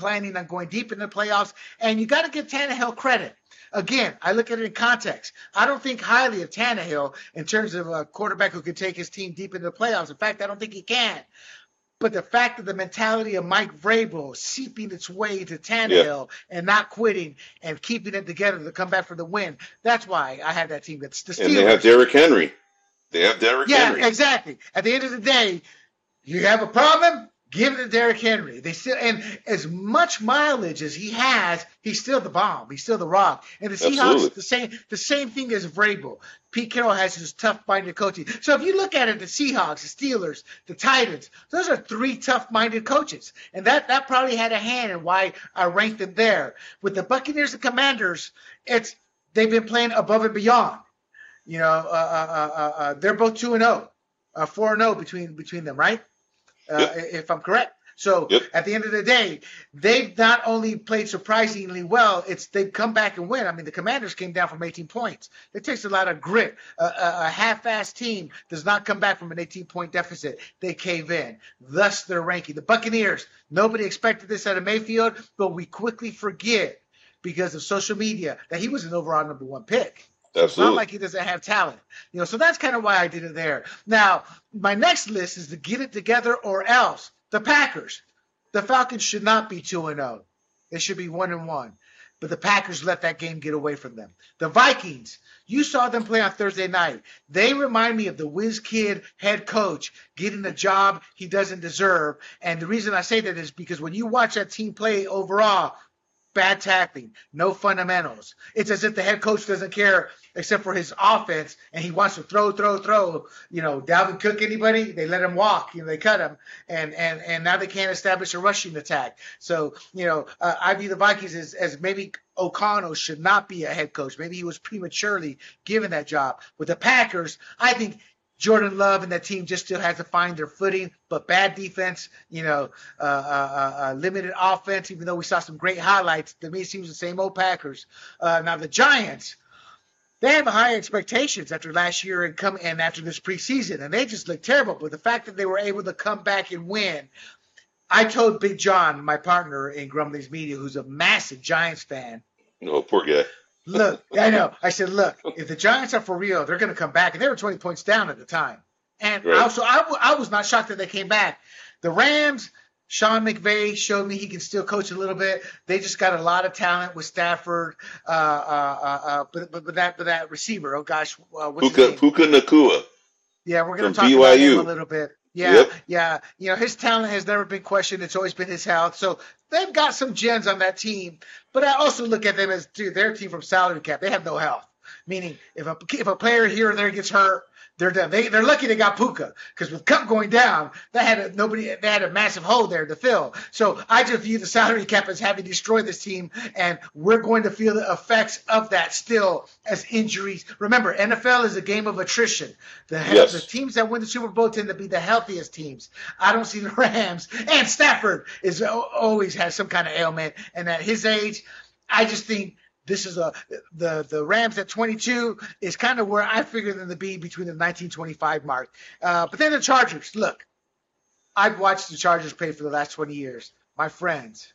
[SPEAKER 1] planning on going deep in the playoffs. And you got to give Tannehill credit. Again, I look at it in context. I don't think highly of Tannehill in terms of a quarterback who can take his team deep into the playoffs. In fact, I don't think he can. But the fact of the mentality of Mike Vrabel seeping its way to Tannehill yeah. and not quitting and keeping it together to come back for the win, that's why I have that team. That's the Steelers.
[SPEAKER 2] And they have Derrick Henry. They have Derrick
[SPEAKER 1] yeah,
[SPEAKER 2] Henry.
[SPEAKER 1] Yeah, exactly. At the end of the day, you have a problem, Give it to Derrick Henry. They still and as much mileage as he has, he's still the bomb. He's still the rock. And the Seahawks, Absolutely. the same the same thing as Vrabel. Pete Carroll has his tough-minded coaching. So if you look at it, the Seahawks, the Steelers, the Titans, those are three tough-minded coaches, and that that probably had a hand in why I ranked them there. With the Buccaneers and Commanders, it's they've been playing above and beyond. You know, uh, uh, uh, uh they're both two and zero, oh, uh, and zero oh between between them, right? Uh, yep. If I'm correct. So yep. at the end of the day, they've not only played surprisingly well, it's they've come back and win. I mean, the Commanders came down from 18 points. It takes a lot of grit. a, a half-assed team does not come back from an 18-point deficit. They cave in. Thus, their ranking. The Buccaneers. Nobody expected this out of Mayfield, but we quickly forget because of social media that he was an overall number one pick. So it's not like he doesn't have talent. You know, so that's kind of why I did it there. Now, my next list is to get it together or else. The Packers. The Falcons should not be 2 and 0. They should be 1 and 1. But the Packers let that game get away from them. The Vikings, you saw them play on Thursday night. They remind me of the whiz kid head coach getting a job he doesn't deserve. And the reason I say that is because when you watch that team play overall, bad tackling, no fundamentals. It's as if the head coach doesn't care except for his offense and he wants to throw, throw, throw. You know, Dalvin Cook, anybody, they let him walk. You know, they cut him, and and and now they can't establish a rushing attack. So you know, uh, I view the Vikings as as maybe O'Connell should not be a head coach. Maybe he was prematurely given that job. With the Packers, I think Jordan Love and that team just still has to find their footing, but bad defense, you know, uh, uh, uh, limited offense, even though we saw some great highlights. To me, it seems the same old Packers. Uh, now, the Giants, they have high expectations after last year and come and after this preseason, and they just look terrible. But the fact that they were able to come back and win, I told Big John, my partner in Grumblings Media, who's a massive Giants fan.
[SPEAKER 2] Oh, poor guy
[SPEAKER 1] look, I know. I said, look, if the Giants are for real, they're going to come back. And they were 20 points down at the time. And right. also, I, w- I was not shocked that they came back. The Rams, Sean McVay showed me he can still coach a little bit. They just got a lot of talent with Stafford, uh, uh, uh, uh but, but, but that but that receiver, oh gosh, uh, what's
[SPEAKER 2] Puka, Puka Nacua.
[SPEAKER 1] Yeah, we're going to talk BYU. about him a little bit. Yeah, yep. yeah. You know, his talent has never been questioned. It's always been his health. So they've got some gems on that team. But I also look at them as, dude, their team from salary cap. They have no health. Meaning, if a if a player here or there gets hurt, they're. They they're lucky they got Puka because with Kupp going down, they had a, nobody. They had a massive hole there to fill. So I just view the salary cap as having destroyed this team, and we're going to feel the effects of that still as injuries. Remember, NFL is a game of attrition. The yes. the teams that win the Super Bowl tend to be the healthiest teams. I don't see the Rams and Stafford is always has some kind of ailment, and at his age, I just think this is a the the Rams at 22 is kind of where I figure them to be between the 1925 mark. Uh, but then the Chargers. Look, I've watched the Chargers play for the last 20 years. My friends,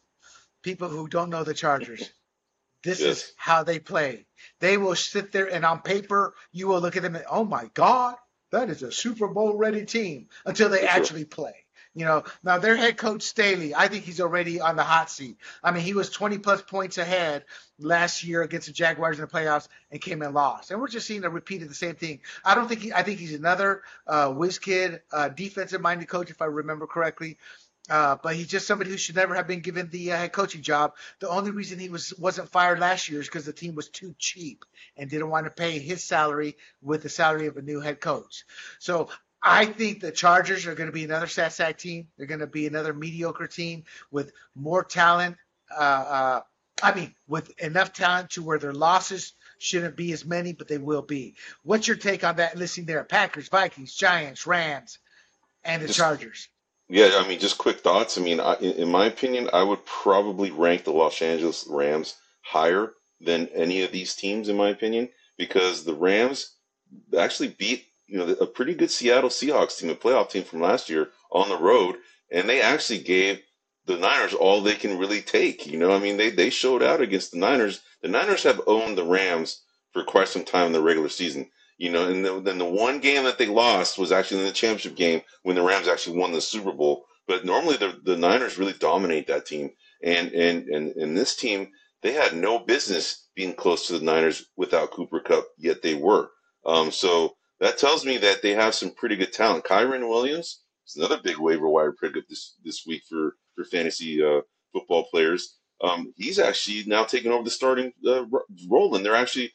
[SPEAKER 1] people who don't know the Chargers, this yes. is how they play. They will sit there and on paper you will look at them and oh my God, that is a Super Bowl ready team until they actually play. You know, now their head coach Staley, I think he's already on the hot seat. I mean, he was 20 plus points ahead last year against the Jaguars in the playoffs and came and lost. And we're just seeing a repeat of the same thing. I don't think he, I think he's another uh, whiz kid, uh, defensive minded coach, if I remember correctly. Uh, but he's just somebody who should never have been given the uh, head coaching job. The only reason he was wasn't fired last year is because the team was too cheap and didn't want to pay his salary with the salary of a new head coach. So I think the Chargers are going to be another sat sack team. They're going to be another mediocre team with more talent. Uh, uh, I mean, with enough talent to where their losses shouldn't be as many, but they will be. What's your take on that listing there? Packers, Vikings, Giants, Rams, and the just, Chargers.
[SPEAKER 2] Yeah, I mean, just quick thoughts. I mean, I, in my opinion, I would probably rank the Los Angeles Rams higher than any of these teams, in my opinion, because the Rams actually beat you know, a pretty good Seattle Seahawks team, a playoff team from last year on the road, and they actually gave the Niners all they can really take. You know, I mean, they they showed out against the Niners. The Niners have owned the Rams for quite some time in the regular season. You know, and the, then the one game that they lost was actually in the championship game when the Rams actually won the Super Bowl. But normally the the Niners really dominate that team, and and and and this team they had no business being close to the Niners without Cooper Kupp, yet they were. Um, so that tells me that they have some pretty good talent. Kyren Williams is another big waiver wire pickup this this week for for fantasy uh, football players. Um, he's actually now taking over the starting uh, role, and they're actually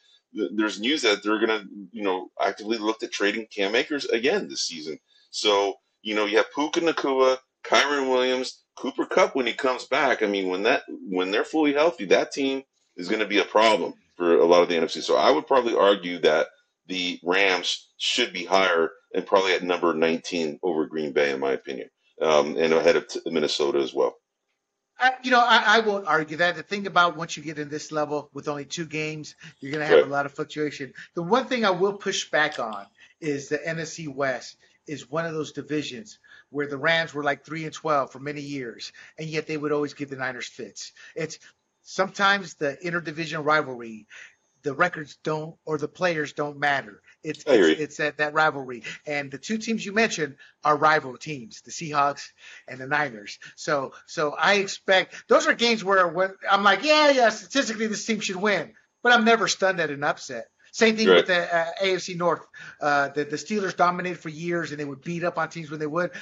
[SPEAKER 2] there's news that they're gonna you know actively look at trading Cam Akers again this season. So you know you have Puka Nacua, Kyren Williams, Cooper Kupp when he comes back. I mean when that when they're fully healthy, that team is going to be a problem. for a lot of the NFC. So I would probably argue that the Rams should be higher and probably at number 19 over Green Bay, in my opinion, um, and ahead of t- Minnesota as well.
[SPEAKER 1] I, you know, I, I won't argue that. The thing about once you get in this level with only two games, you're going to have right. a lot of fluctuation. The one thing I will push back on is the NFC West is one of those divisions where the Rams were like three and twelve for many years, and yet they would always give the Niners fits. It's sometimes the interdivision rivalry the records don't or the players don't matter. It's it's, it's, that, that rivalry. And the two teams you mentioned are rival teams, the Seahawks and the Niners. So so I expect those are games where when I'm like, yeah, yeah, statistically this team should win, but I'm never stunned at an upset. Same thing right. with the uh, AFC North. Uh, the, the Steelers dominated for years, and they would beat up on teams when they would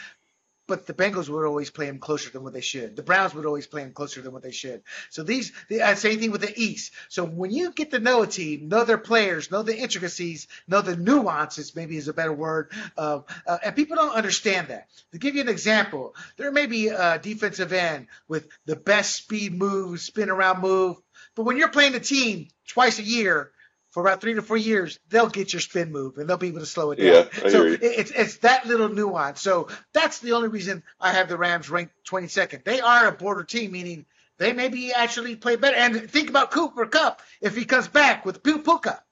[SPEAKER 1] but the Bengals would always play them closer than what they should. The Browns would always play them closer than what they should. So these, the uh, same thing with the East. So when you get to know a team, know their players, know the intricacies, know the nuances, maybe is a better word, uh, uh, and people don't understand that. To give you an example, there may be a defensive end with the best speed move, spin around move, but when you're playing a team twice a year, for about three to four years, they'll get your spin move and they'll be able to slow it down.
[SPEAKER 2] Yeah,
[SPEAKER 1] so it's it's that little nuance. So that's the only reason I have the Rams ranked 22nd. They are a border team, meaning they maybe actually play better. And think about Cooper Kupp if he comes back with Puka.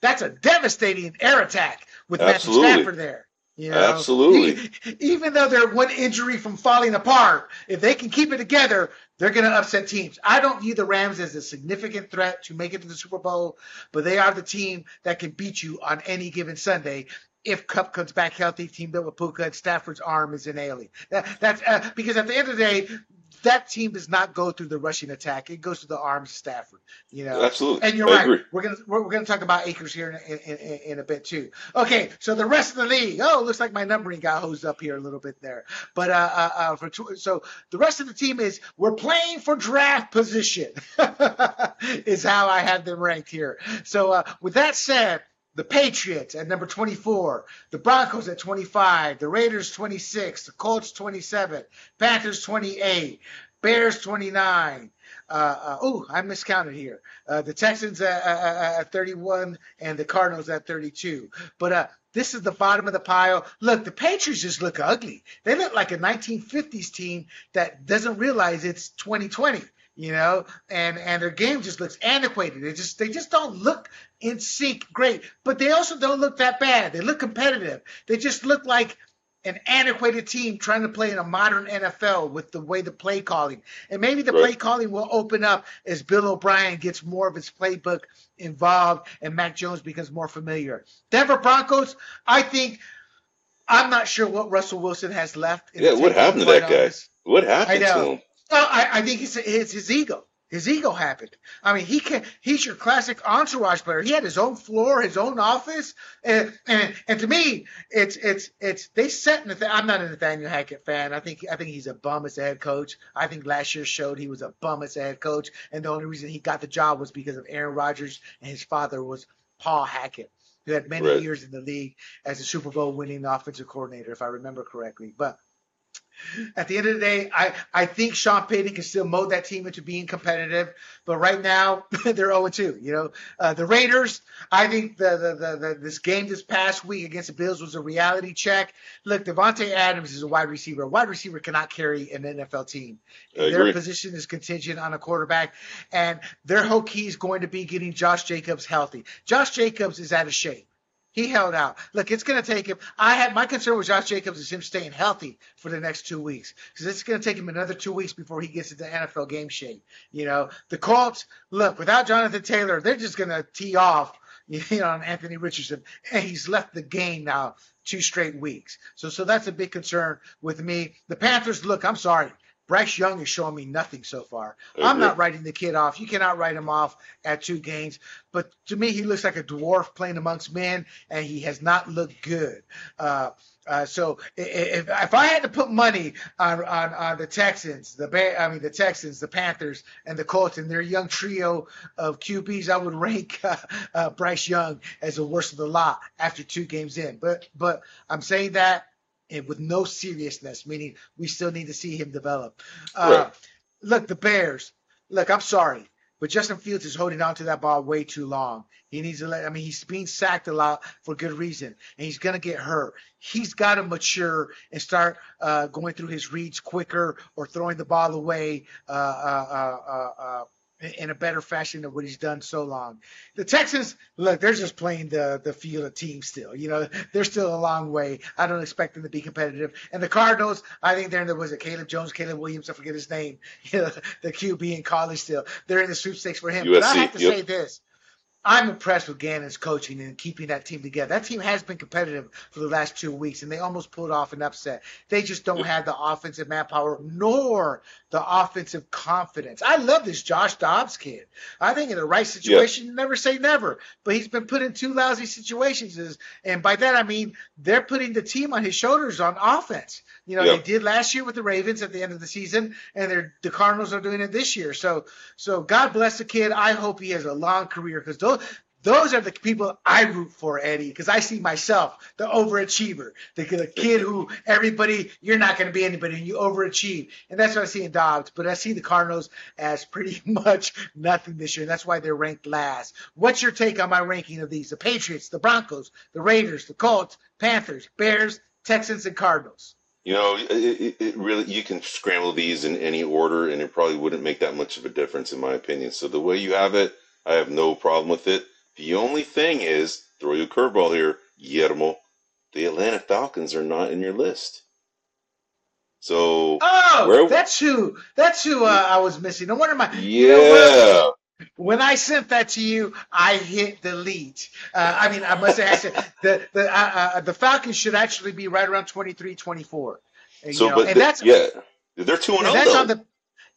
[SPEAKER 1] That's a devastating air attack with Absolutely. Matthew Stafford there.
[SPEAKER 2] You know, Absolutely.
[SPEAKER 1] Even though they're one injury from falling apart, if they can keep it together, they're going to upset teams. I don't view the Rams as a significant threat to make it to the Super Bowl, but they are the team that can beat you on any given Sunday if Kupp comes back healthy, team built with Puka, and Stafford's arm is an alien. That, that's uh, because at the end of the day, that team does not go through the rushing attack. It goes to the arms of Stafford. You know,
[SPEAKER 2] absolutely.
[SPEAKER 1] And you're I right. Agree. We're gonna we're, we're, gonna talk about Akers here in, in, in, in, a bit too. Okay, so the rest of the league. Oh, looks like my numbering got hosed up here a little bit there. But uh, uh, uh for so the rest of the team is we're playing for draft position. is how I have them ranked here. So uh, with that said the Patriots at number 24, the Broncos at 25, the Raiders 26, the Colts 27, Panthers 28, Bears 29. Uh, uh, oh, I miscounted here. Uh, the Texans at, at, 31 and the Cardinals at 32. But uh, this is the bottom of the pile. Look, the Patriots just look ugly. They look like a 1950s team that doesn't realize it's 2020 you know, and and their game just looks antiquated. They just they just don't look in sync great, but they also don't look that bad. They look competitive. They just look like an antiquated team trying to play in a modern NFL with the way the play calling. And maybe the right. play calling will open up as Bill O'Brien gets more of his playbook involved and Mac Jones becomes more familiar. Denver Broncos, I think I'm not sure what Russell Wilson has left.
[SPEAKER 2] yeah, uh, what happened to that guy? What happened to him?
[SPEAKER 1] Well, I, I think it's, it's his ego. His ego happened. I mean, he can. He's your classic entourage player. He had his own floor, his own office, and and, and to me, it's it's it's they set. Nath- I'm not a Nathaniel Hackett fan. I think I think he's a bum as a head coach. I think last year showed he was a bum as a head coach, and the only reason he got the job was because of Aaron Rodgers and his father was Paul Hackett, who had many right. years in the league as a Super Bowl winning offensive coordinator, if I remember correctly. But at the end of the day, I, I think Sean Payton can still mold that team into being competitive. But right now, they're 0 2. You know, uh, the Raiders, I think the, the, the, the, this game this past week against the Bills was a reality check. Look, Davante Adams is a wide receiver. A wide receiver cannot carry an NFL team. Their position is contingent on a quarterback, and their whole key is going to be getting Josh Jacobs healthy. Josh Jacobs is out of shape. He held out. Look, it's going to take him. I had my concern with Josh Jacobs is him staying healthy for the next two weeks because it's going to take him another two weeks before he gets into NFL game shape. You know, the Colts. Look, without Jonathan Taylor, they're just going to tee off. You know, on Anthony Richardson, and he's left the game now two straight weeks. So, so that's a big concern with me. The Panthers. Look, I'm sorry. Bryce Young is showing me nothing so far. I'm not writing the kid off. You cannot write him off at two games. But to me, he looks like a dwarf playing amongst men, and he has not looked good. Uh, uh, so if, if I had to put money on, on, on the Texans, the Bear, I mean the Texans, the Panthers, and the Colts, and their young trio of QBs, I would rank uh, uh, Bryce Young as the worst of the lot after two games in. But but I'm saying that and with no seriousness, meaning we still need to see him develop. Uh, right. Look, the Bears. Look, I'm sorry, but Justin Fields is holding on to that ball way too long. He needs to let. I mean, he's being sacked a lot for good reason, and he's gonna get hurt. He's got to mature and start uh, going through his reads quicker or throwing the ball away. Uh, uh, uh, uh, uh in a better fashion than what he's done so long. The Texans, look, they're just playing the the field of team still. You know, they're still a long way. I don't expect them to be competitive. And the Cardinals, I think they're in the was it Caleb Jones, Caleb Williams, I forget his name. You know, the QB in college still. They're in the sweepstakes for him.
[SPEAKER 2] USC,
[SPEAKER 1] but I have to
[SPEAKER 2] yep.
[SPEAKER 1] say this. I'm impressed with Gannon's coaching and keeping that team together. That team has been competitive for the last two weeks, and they almost pulled off an upset. They just don't have the offensive manpower nor the offensive confidence. I love this Josh Dobbs kid. I think in the right situation, yeah. never say never, but he's been put in two lousy situations, and by that I mean they're putting the team on his shoulders on offense. You know, yeah. they did last year with the Ravens at the end of the season, and they're, the Cardinals are doing it this year. So, so God bless the kid. I hope he has a long career because those those are the people I root for, Eddie, because I see myself, the overachiever, the, the kid who everybody, you're not going to be anybody, and you overachieve. And that's what I see in Dobbs. But I see the Cardinals as pretty much nothing this year, and that's why they're ranked last. What's your take on my ranking of these? The Patriots, the Broncos, the Raiders, the Colts, Panthers, Bears, Texans, and Cardinals.
[SPEAKER 2] You know, it, it, really you can scramble these in any order, and it probably wouldn't make that much of a difference, in my opinion. So the way you have it, I have no problem with it. The only thing is, throw you a curveball here, Guillermo. The Atlanta Falcons are not in your list. So
[SPEAKER 1] oh, where, that's who that's who uh, I was missing. No wonder my
[SPEAKER 2] yeah. You know
[SPEAKER 1] when I sent that to you, I hit delete. Uh, I mean, I must have said the the uh, uh, the Falcons should actually be right around 23, 24.
[SPEAKER 2] So, know, but and the, that's yeah, they're two and zero. Oh,
[SPEAKER 1] that's on the,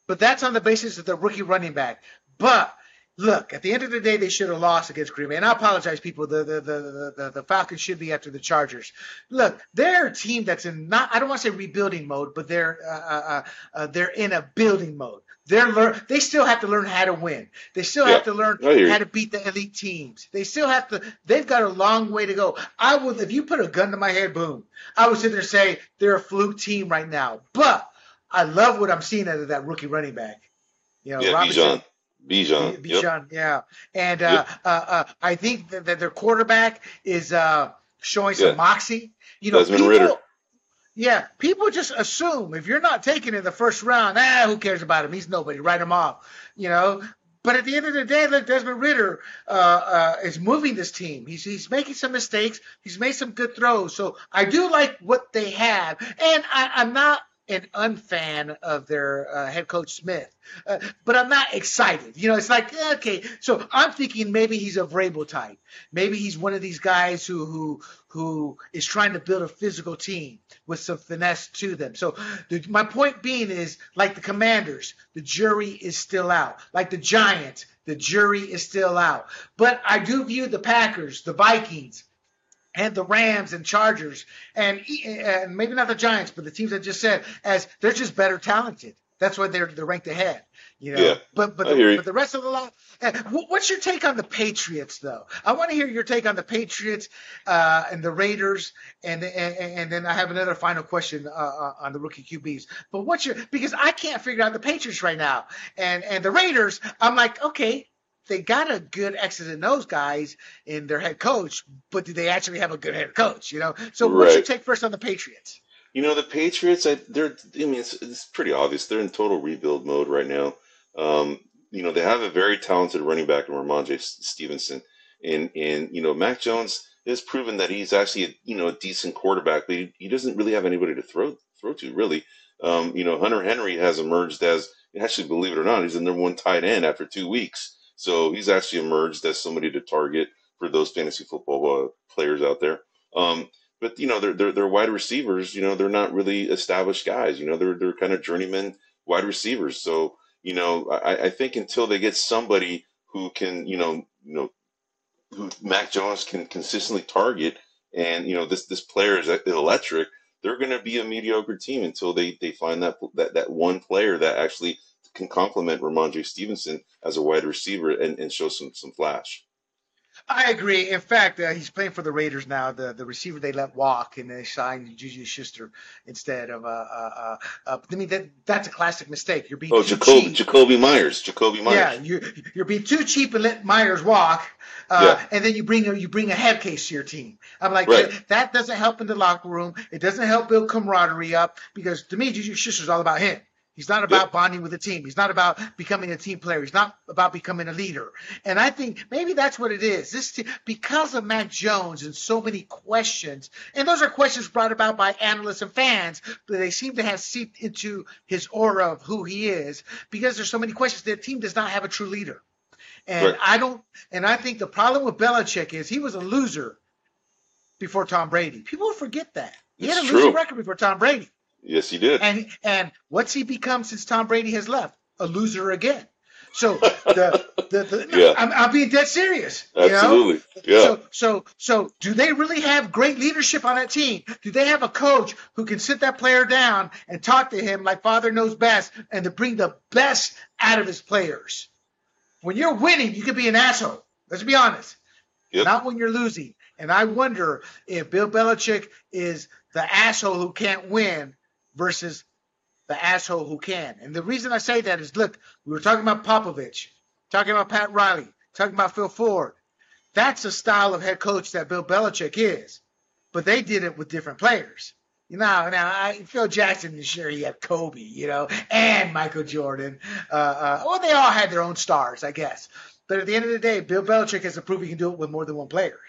[SPEAKER 1] but that's on the basis of the rookie running back. But look, at the end of the day, they should have lost against Green Bay. And I apologize, people. The the, the the the Falcons should be after the Chargers. Look, they're a team that's in not I don't want to say rebuilding mode, but they're uh, uh, uh, uh they're in a building mode. They're learn. They still have to learn how to win. They still yeah, have to learn how to beat the elite teams. They still have to. They've got a long way to go. I would, if you put a gun to my head, boom, I would sit there and say they're a fluke team right now. But I love what I'm seeing out of that rookie running back.
[SPEAKER 2] You know, yeah, Robinson, Bijan.
[SPEAKER 1] Bijan, yep. yeah. And uh, yep. uh, uh, I think that, that, their quarterback is uh, showing some yeah. moxie. You know,
[SPEAKER 2] Desmond people, Ridder.
[SPEAKER 1] Yeah, people just assume if you're not taking in the first round, ah, who cares about him? He's nobody. Write him off. You know. But at the end of the day, look, Desmond Ridder uh, uh, is moving this team. He's he's making some mistakes. He's made some good throws. So I do like what they have, and I, I'm not an unfan of their uh, head coach Smith, uh, but I'm not excited. You know, it's like okay, so I'm thinking maybe he's a Vrabel type. Maybe he's one of these guys who who who is trying to build a physical team with some finesse to them. So the, my point being is, like the Commanders, the jury is still out. Like the Giants, the jury is still out. But I do view the Packers, the Vikings, and the Rams and Chargers and, and maybe not the Giants, but the teams I just said as they're just better talented. That's why they're they're ranked ahead. You know,
[SPEAKER 2] yeah,
[SPEAKER 1] but but the, but the rest of the lot. Uh, what's your take on the Patriots, though? I want to hear your take on the Patriots uh, and the Raiders, and, and and then I have another final question uh, uh on the rookie QBs. But what's your because I can't figure out the Patriots right now, and and the Raiders. I'm like, okay, they got a good X's and O's guys in their head coach, but do they actually have a good head coach? You know. So right. what's your take first on the Patriots?
[SPEAKER 2] You know the Patriots. I, they're. I mean, it's, it's pretty obvious. They're in total rebuild mode right now. Um, you know they have a very talented running back in Rhamondre Stevenson, and and you know Mac Jones has proven that he's actually a, you know a decent quarterback, but he, he doesn't really have anybody to throw throw to really. Um, you know Hunter Henry has emerged as actually believe it or not, he's the number one tight end after two weeks. So he's actually emerged as somebody to target for those fantasy football uh, players out there. Um, but you know, they're, they're they're wide receivers. You know, they're not really established guys. You know, they're they're kind of journeyman wide receivers. So you know, I, I think until they get somebody who can, you know, you know, who Mac Jones can consistently target, and you know, this this player is electric. They're going to be a mediocre team until they they find that that that one player that actually can complement Rhamondre Stevenson as a wide receiver and, and show some some flash.
[SPEAKER 1] I agree. In fact, uh, he's playing for the Raiders now. The the receiver they let walk, and they signed Juju Schuster instead of. Uh, uh, uh, I mean, that that's a classic mistake. You're being
[SPEAKER 2] Oh, Jakobi,
[SPEAKER 1] cheap.
[SPEAKER 2] Jakobi Meyers. Jakobi Meyers.
[SPEAKER 1] Yeah, you're you're being too cheap and let Meyers walk, uh, and then you bring a you bring a head case to your team. I'm like
[SPEAKER 2] Right.
[SPEAKER 1] that, that doesn't help in the locker room. It doesn't help build camaraderie up because to me, Juju Schuster's all about him. He's not about bonding with the team. He's not about becoming a team player. He's not about becoming a leader. And I think maybe that's what it is. This te- because of Mac Jones and so many questions, and those are questions brought about by analysts and fans, but they seem to have seeped into his aura of who he is because there's so many questions. The team does not have a true leader. And
[SPEAKER 2] Right.
[SPEAKER 1] I don't and I think the problem with Belichick is he was a loser before Tom Brady. People forget that. He had a
[SPEAKER 2] It's
[SPEAKER 1] losing record before Tom Brady.
[SPEAKER 2] Yes, he did.
[SPEAKER 1] And and what's he become since Tom Brady has left? A loser again. So the the, the
[SPEAKER 2] Yeah.
[SPEAKER 1] I'm, I'm being dead serious. You know?
[SPEAKER 2] Absolutely. Yeah.
[SPEAKER 1] So so so do they really have great leadership on that team? Do they have a coach who can sit that player down and talk to him like father knows best and to bring the best out of his players? When you're winning, you can be an asshole. Let's be honest.
[SPEAKER 2] Yep.
[SPEAKER 1] Not when you're losing. And I wonder if Bill Belichick is the asshole who can't win versus the asshole who can. And the reason I say that is look, we were talking about Popovich, talking about Pat Riley, talking about Phil Ford. That's a style of head coach that Bill Belichick is. But they did it with different players. You know, now I, Phil Jackson, sure he had Kobe, you know, and Michael Jordan. Uh, uh, well, they all had their own stars, I guess. But at the end of the day, Bill Belichick has to prove he can do it with more than one player,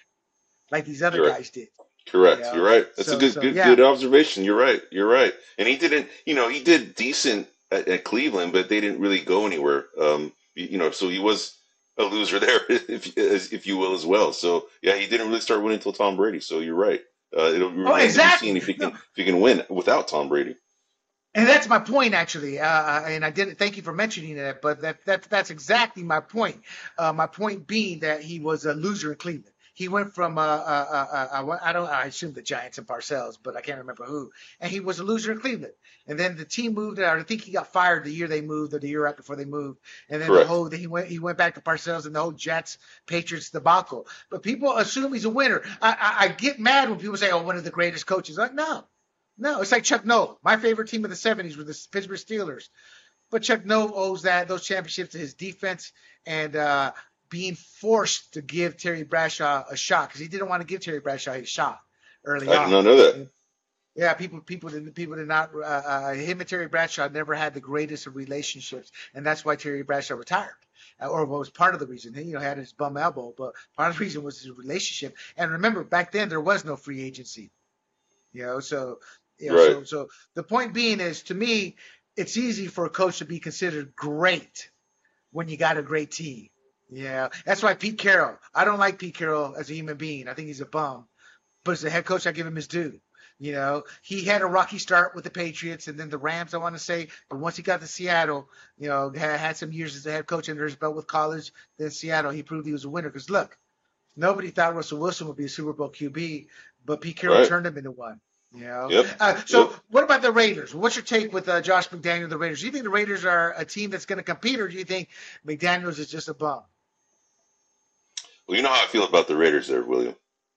[SPEAKER 1] like these other
[SPEAKER 2] You're
[SPEAKER 1] guys did.
[SPEAKER 2] Correct.
[SPEAKER 1] Yeah.
[SPEAKER 2] You're right. That's
[SPEAKER 1] So-
[SPEAKER 2] a good,
[SPEAKER 1] so,
[SPEAKER 2] good,
[SPEAKER 1] yeah.
[SPEAKER 2] good observation. You're right. You're right. And he didn't, you know, he did decent at, at Cleveland, but they didn't really go anywhere. Um, you you know, so he was a loser there, if if you will, as well. So yeah, he didn't really start winning until Tom Brady. So you're right. Uh, it'll to be
[SPEAKER 1] Oh, exactly.
[SPEAKER 2] if he can
[SPEAKER 1] No.
[SPEAKER 2] if he can win without Tom Brady.
[SPEAKER 1] And that's my point, actually. Uh, uh, and I didn't thank you for mentioning that, but that, that that's exactly my point. Uh, my point being that he was a loser in Cleveland. He went from uh, uh, uh, uh, I don't I assume the Giants and Parcells, but I can't remember who. And he was a loser in Cleveland. And then the team moved. I think he got fired the year they moved, or the year right before they moved. And then
[SPEAKER 2] Correct.
[SPEAKER 1] the whole he went he went back to Parcells and the whole Jets Patriots debacle. But people assume he's a winner. I, I, I get mad when people say, "Oh, one of the greatest coaches." Like, no, no, it's like Chuck Noll. My favorite team of the '70s were the Pittsburgh Steelers, but Chuck Noll owes that those championships to his defense and uh, being forced to give Terry Bradshaw a shot because he didn't want to give Terry Bradshaw a shot early
[SPEAKER 2] I
[SPEAKER 1] on.
[SPEAKER 2] did not know that.
[SPEAKER 1] Yeah, people, people did, people did not. Uh, uh, him and Terry Bradshaw never had the greatest of relationships, and that's why Terry Bradshaw retired, uh, or was part of the reason. He, you know, had his bum elbow, but part of the reason was his relationship. And remember, back then there was no free agency. You know, so you know, so,
[SPEAKER 2] Right.
[SPEAKER 1] so the point being is, to me, it's easy for a coach to be considered great when you got a great team. Yeah, that's why Pete Carroll. I don't like Pete Carroll as a human being. I think he's a bum. But as a head coach, I give him his due. You know, he had a rocky start with the Patriots and then the Rams, I want to say. But once he got to Seattle, you know, had, had some years as a head coach under his belt with college. Then Seattle, he proved he was a winner. Because look, nobody thought Russell Wilson would be a Super Bowl QB, but Pete Carroll
[SPEAKER 2] Right.
[SPEAKER 1] turned him into one. You know?
[SPEAKER 2] Yep.
[SPEAKER 1] Uh, so,
[SPEAKER 2] Yep.
[SPEAKER 1] what about the Raiders? What's your take with uh, Josh McDaniel and the Raiders? Do you think the Raiders are a team that's going to compete, or do you think McDaniels is just a bum?
[SPEAKER 2] Well, you know how I feel about the Raiders, there, William.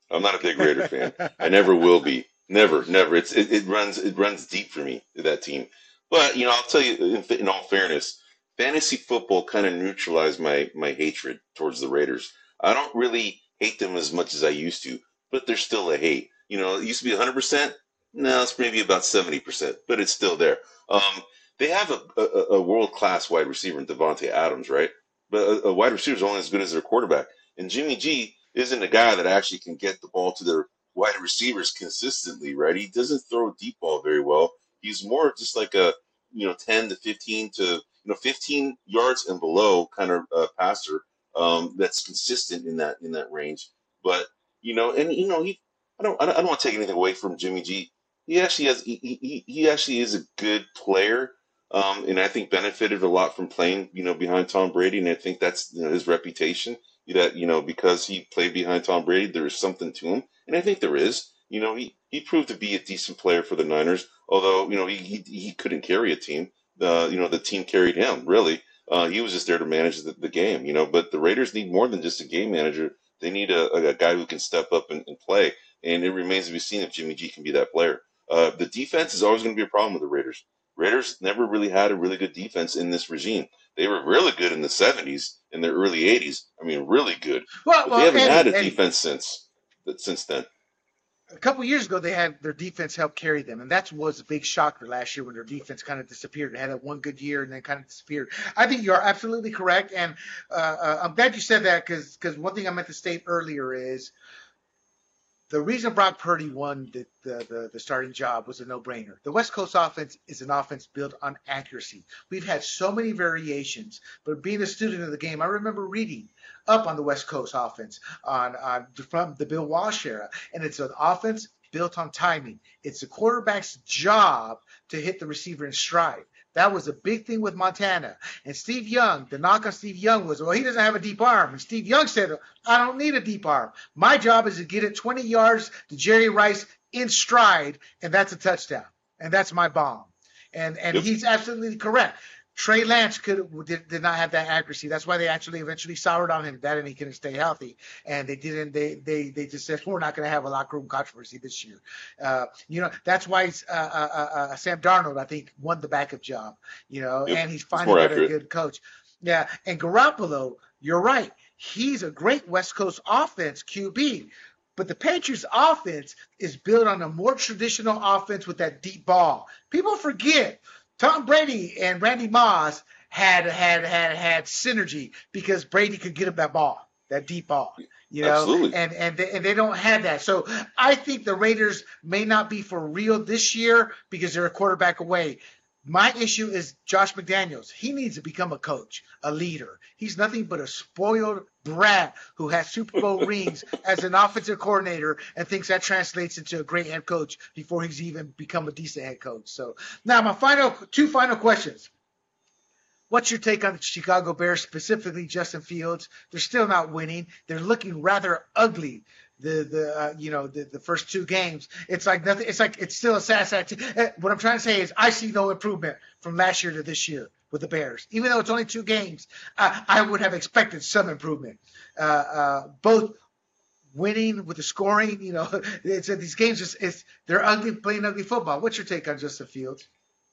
[SPEAKER 2] I'm not a big Raider fan. I never will be. Never, never. It's it, it runs it runs deep for me that team. But you know, I'll tell you in, in all fairness, fantasy football kind of neutralized my my hatred towards the Raiders. I don't really hate them as much as I used to, but they're still a hate. You know, it used to be 100. percent Now it's maybe about 70 percent, but it's still there. Um, they have a, a, a world class wide receiver in Davante Adams, right? But a, a wide receiver is only as good as their quarterback. And Jimmy G isn't a guy that actually can get the ball to their wide receivers consistently, right? He doesn't throw deep ball very well. He's more just like a you know 10 to 15 to you know 15 yards and below kind of uh, passer um, that's consistent in that in that range. But you know, and you know he I don't I don't, I don't want to take anything away from Jimmy G. He actually has he he, he actually is a good player. Um, and I think benefited a lot from playing, you know, behind Tom Brady, and I think that's you know, his reputation that you know because he played behind Tom Brady, there is something to him, and I think there is. You know, he, he proved to be a decent player for the Niners, although you know he he, he couldn't carry a team. Uh, you know, the team carried him really. Uh, he was just there to manage the, the game. You know, but the Raiders need more than just a game manager. They need a, a guy who can step up and, and play. And it remains to be seen if Jimmy G can be that player. Uh, the defense is always going to be a problem with the Raiders. Raiders never really had a really good defense in this regime. They were really good in the 70s, in the early 80s. I mean, really good. Well, well they haven't Eddie, had a defense since since then
[SPEAKER 1] a couple years ago they had their defense help carry them, and that was a big shocker last year when their defense kind of disappeared. They had a one good year and then kind of disappeared. I think you are absolutely correct, and uh, uh, I'm glad you said that because because one thing I meant to state earlier is the reason Brock Purdy won the, the, the, the, starting job was a no-brainer. The West Coast offense is an offense built on accuracy. We've had so many variations, but being a student of the game, I remember reading up on the West Coast offense on, on from the Bill Walsh era, and it's an offense built on timing. It's the quarterback's job to hit the receiver in stride. That was a big thing with Montana. And Steve Young, the knock on Steve Young was, well, he doesn't have a deep arm. And Steve Young said, I don't need a deep arm. My job is to get it 20 yards to Jerry Rice in stride, and that's a touchdown. And that's my bomb. And and yep. he's absolutely correct. Trey Lance could did, did, not have that accuracy. That's why they actually eventually soured on him that and he couldn't stay healthy. And they didn't. They they they just said we're not going to have a locker room controversy this year. Uh, you know that's why uh, uh, uh, uh, Sam Darnold I think won the backup job. You know, yep. and he's finally got a good coach. Yeah, and Garoppolo, you're right. He's a great West Coast offense QB. But the Patriots offense is built on a more traditional offense with that deep ball. People forget Tom Brady and Randy Moss had had had had synergy because Brady could get him that ball, that deep ball. You know, Absolutely. and and they, and they don't have that. So I think the Raiders may not be for real this year because they're a quarterback away. My issue is Josh McDaniels. He needs to become a coach, a leader. He's nothing but a spoiled brat who has Super Bowl rings as an offensive coordinator and thinks that translates into a great head coach before he's even become a decent head coach. So now my final two final questions. What's your take on the Chicago Bears, specifically Justin Fields? They're still not winning. They're looking rather ugly the the uh, you know the, the first two games. It's like nothing. It's like it's still a sad uh, What I'm trying to say is I see no improvement from last year to this year with the Bears. Even though it's only two games, uh, I would have expected some improvement. Uh, uh both winning with the scoring, you know, it's uh, these games just it's they're ugly playing ugly football. What's your take on Justin Fields?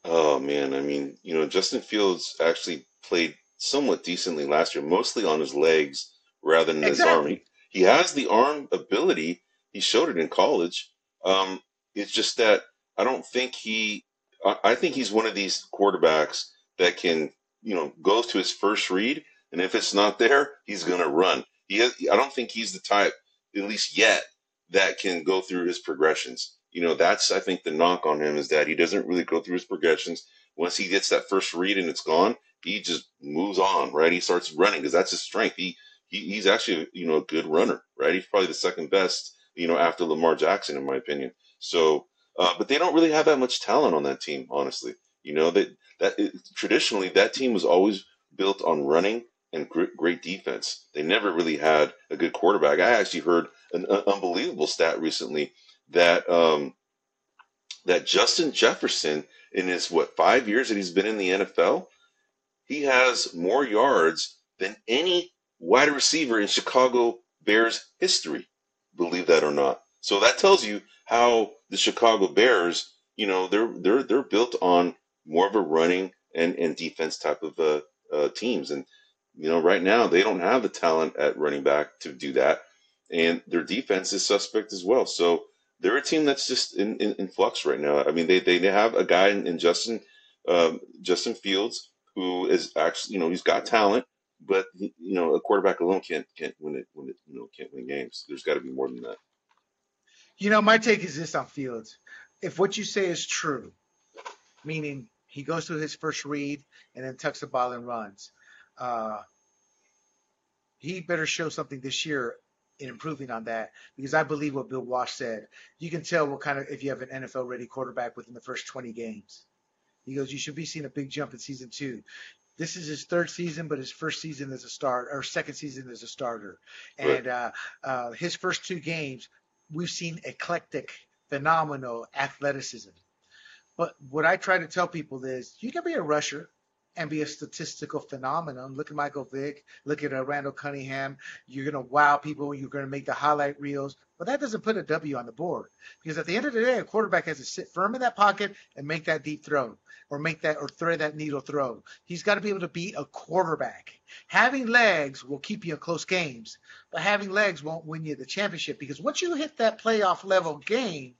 [SPEAKER 2] Oh man, I mean, you know, Justin Fields actually played somewhat decently last year, mostly on his legs rather than exactly. his arm. He has the arm ability. He showed it in college. Um, it's just that I don't think he. I, think he's one of these quarterbacks that can, you know, goes to his first read, and if it's not there, he's gonna run. He. Has, I don't think he's the type, at least yet, that can go through his progressions. You know, that's I think the knock on him is that he doesn't really go through his progressions. Once he gets that first read and it's gone, he just moves on, right? He starts running because that's his strength. He he, he's actually you know a good runner, right? He's probably the second best, you know, after Lamar Jackson in my opinion. So, uh, but they don't really have that much talent on that team, honestly. You know that that it, traditionally that team was always built on running and great, great defense. They never really had a good quarterback. I actually heard an unbelievable stat recently that um, that Justin Jefferson in his what five years that he's been in the NFL, he has more yards than any wide receiver in Chicago Bears history, believe that or not. So that tells you how the Chicago Bears, you know, they're they're they're built on more of a running and, and defense type of uh, uh, teams, and you know, right now they don't have the talent at running back to do that, and their defense is suspect as well. So they're a team that's just in, in, in flux right now. I mean, they they have a guy in, in Justin um, Justin Fields who is actually, you know, he's got talent but you know, a quarterback alone can't can't win it when it you know can't win games. There's got to be more than that.
[SPEAKER 1] You know, my take is this on Fields. If what you say is true, meaning he goes through his first read and then tucks the ball and runs, uh, he better show something this year in improving on that because I believe what Bill Walsh said. You can tell what kind of if you have an NFL ready quarterback within the first 20 games. He goes, you should be seeing a big jump in season two. This is his third season, but his first season as a start or second season as a starter. And right. uh, uh, his first two games, we've seen eclectic, phenomenal athleticism. But what I try to tell people is, you can be a rusher and be a statistical phenomenon. Look at Michael Vick. Look at uh, Randall Cunningham. You're going to wow people. You're going to make the highlight reels. But that doesn't put a W on the board because at the end of the day, a quarterback has to sit firm in that pocket and make that deep throw or make that or thread that needle throw. He's got to be able to be a quarterback. Having legs will keep you in close games, but having legs won't win you the championship because once you hit that playoff level game,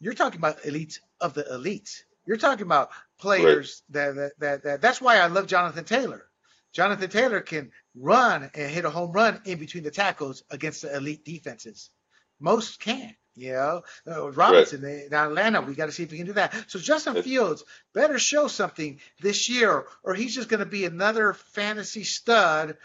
[SPEAKER 1] you're talking about elites of the elites. You're talking about players right. that, that, that, that that's why I love Jonathan Taylor. Jonathan Taylor can run and hit a home run in between the tackles against the elite defenses. Most can't. You know, uh, Robinson right. in Atlanta, we got to see if we can do that. So Justin Fields better show something this year, or he's just going to be another fantasy stud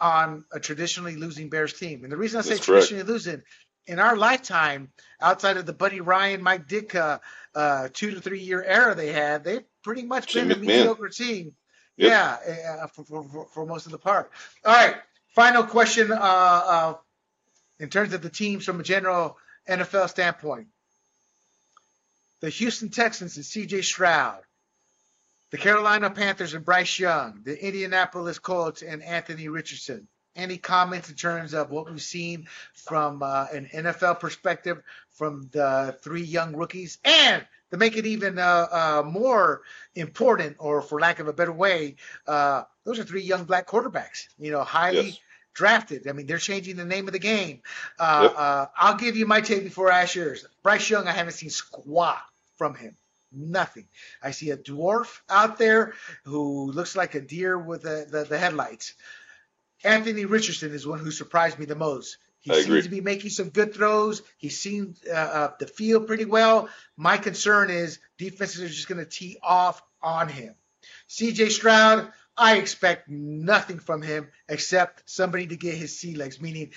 [SPEAKER 1] on a traditionally losing Bears team. And the reason I say That's traditionally correct. losing, in our lifetime, outside of the Buddy Ryan, Mike Ditka, uh, two to three year era they had, they've pretty much been a mediocre team. Yep. Yeah, uh, for, for, for, most of the part. All right, final question. Uh, uh, in terms of the teams from a general NFL standpoint, the Houston Texans and C.J. Stroud, the Carolina Panthers and Bryce Young, the Indianapolis Colts and Anthony Richardson. Any comments in terms of what we've seen from uh, an NFL perspective from the three young rookies and to make it even uh, uh, more important, or for lack of a better way, uh, those are three young black quarterbacks. You know, highly yes. drafted. I mean, they're changing the name of the game. Uh, yep. Uh, I'll give you my take before I ask yours. Bryce Young, I haven't seen squat from him. Nothing. I see a dwarf out there who looks like a deer with the, the, the headlights. Anthony Richardson is one who surprised me the most. He seems to be making some good throws. He seems uh, uh, to feel pretty well. My concern is defenses are just going to tee off on him. CJ Stroud, I expect nothing from him except somebody to get his sea legs, meaning,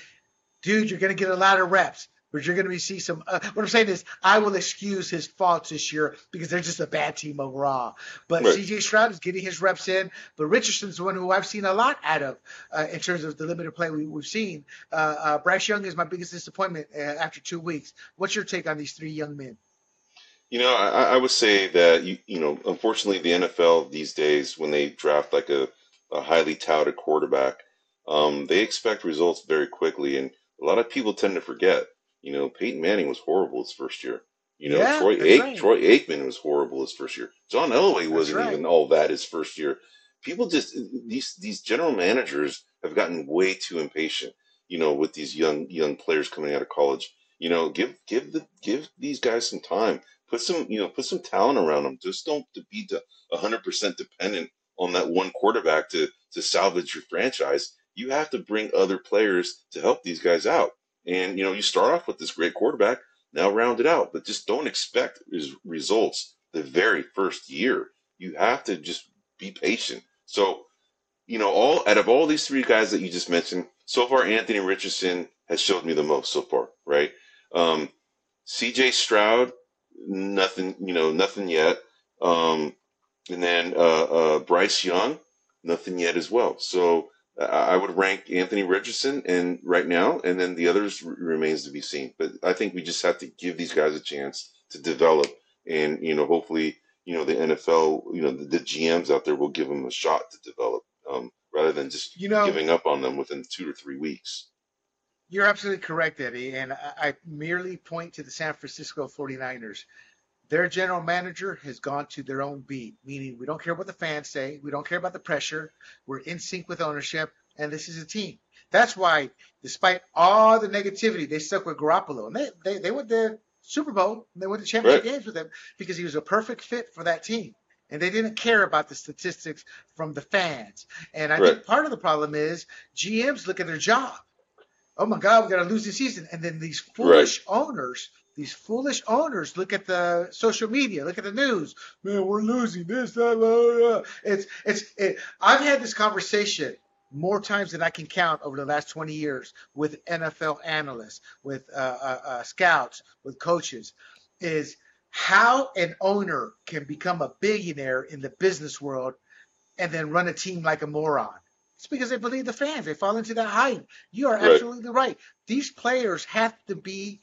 [SPEAKER 1] dude, you're going to get a lot of reps but you're going to see some. Uh, what I'm saying is, I will excuse his faults this year because they're just a bad team overall. But right. CJ Stroud is getting his reps in. But Richardson's one who I've seen a lot out of uh, in terms of the limited play we, have seen. Uh, uh, Bryce Young is my biggest disappointment uh, after two weeks. What's your take on these three young men?
[SPEAKER 2] You know, I, I would say that you, you know, unfortunately, the NFL these days, when they draft like a, a highly touted quarterback, um, they expect results very quickly, and a lot of people tend to forget you know, Peyton Manning was horrible his first year. You know, yeah, Troy right. Troy Aikman was horrible his first year. John Elway wasn't right. even all that his first year. People just these these general managers have gotten way too impatient. You know, with these young young players coming out of college. You know, give give the give these guys some time. Put some you know put some talent around them. Just don't be hundred percent dependent on that one quarterback to to salvage your franchise. You have to bring other players to help these guys out. And, you know, you start off with this great quarterback, now round it out, but just don't expect results the very first year. You have to just be patient. So, you know, all out of all these three guys that you just mentioned, so far Anthony Richardson has showed me the most so far, right? Um, CJ Stroud, nothing, you know, nothing yet. Um, and then uh, uh, Bryce Young, nothing yet as well. So I would rank Anthony Richardson and right now, and then the others r- remains to be seen. But I think we just have to give these guys a chance to develop, and you know, hopefully, you know, the NFL, you know, the, the GMs out there will give them a shot to develop, um, rather than just you know, giving up on them within two or three weeks.
[SPEAKER 1] You're absolutely correct, Eddie, and I, I merely point to the San Francisco 49ers their general manager has gone to their own beat, meaning we don't care what the fans say, we don't care about the pressure, we're in sync with ownership, and this is a team. That's why, despite all the negativity, they stuck with Garoppolo, and they they, they went to Super Bowl, and they went to championship right. games with him because he was a perfect fit for that team. And they didn't care about the statistics from the fans. And I right. think part of the problem is GMs look at their job. Oh my God, we got to lose the season. And then these foolish right. owners these foolish owners look at the social media, look at the news. Man, we're losing this, that, blah, blah. It's, it's, it, I've had this conversation more times than I can count over the last 20 years with NFL analysts, with uh, uh, uh, scouts, with coaches, is how an owner can become a billionaire in the business world and then run a team like a moron. It's because they believe the fans. They fall into that hype. You are right. absolutely right. These players have to be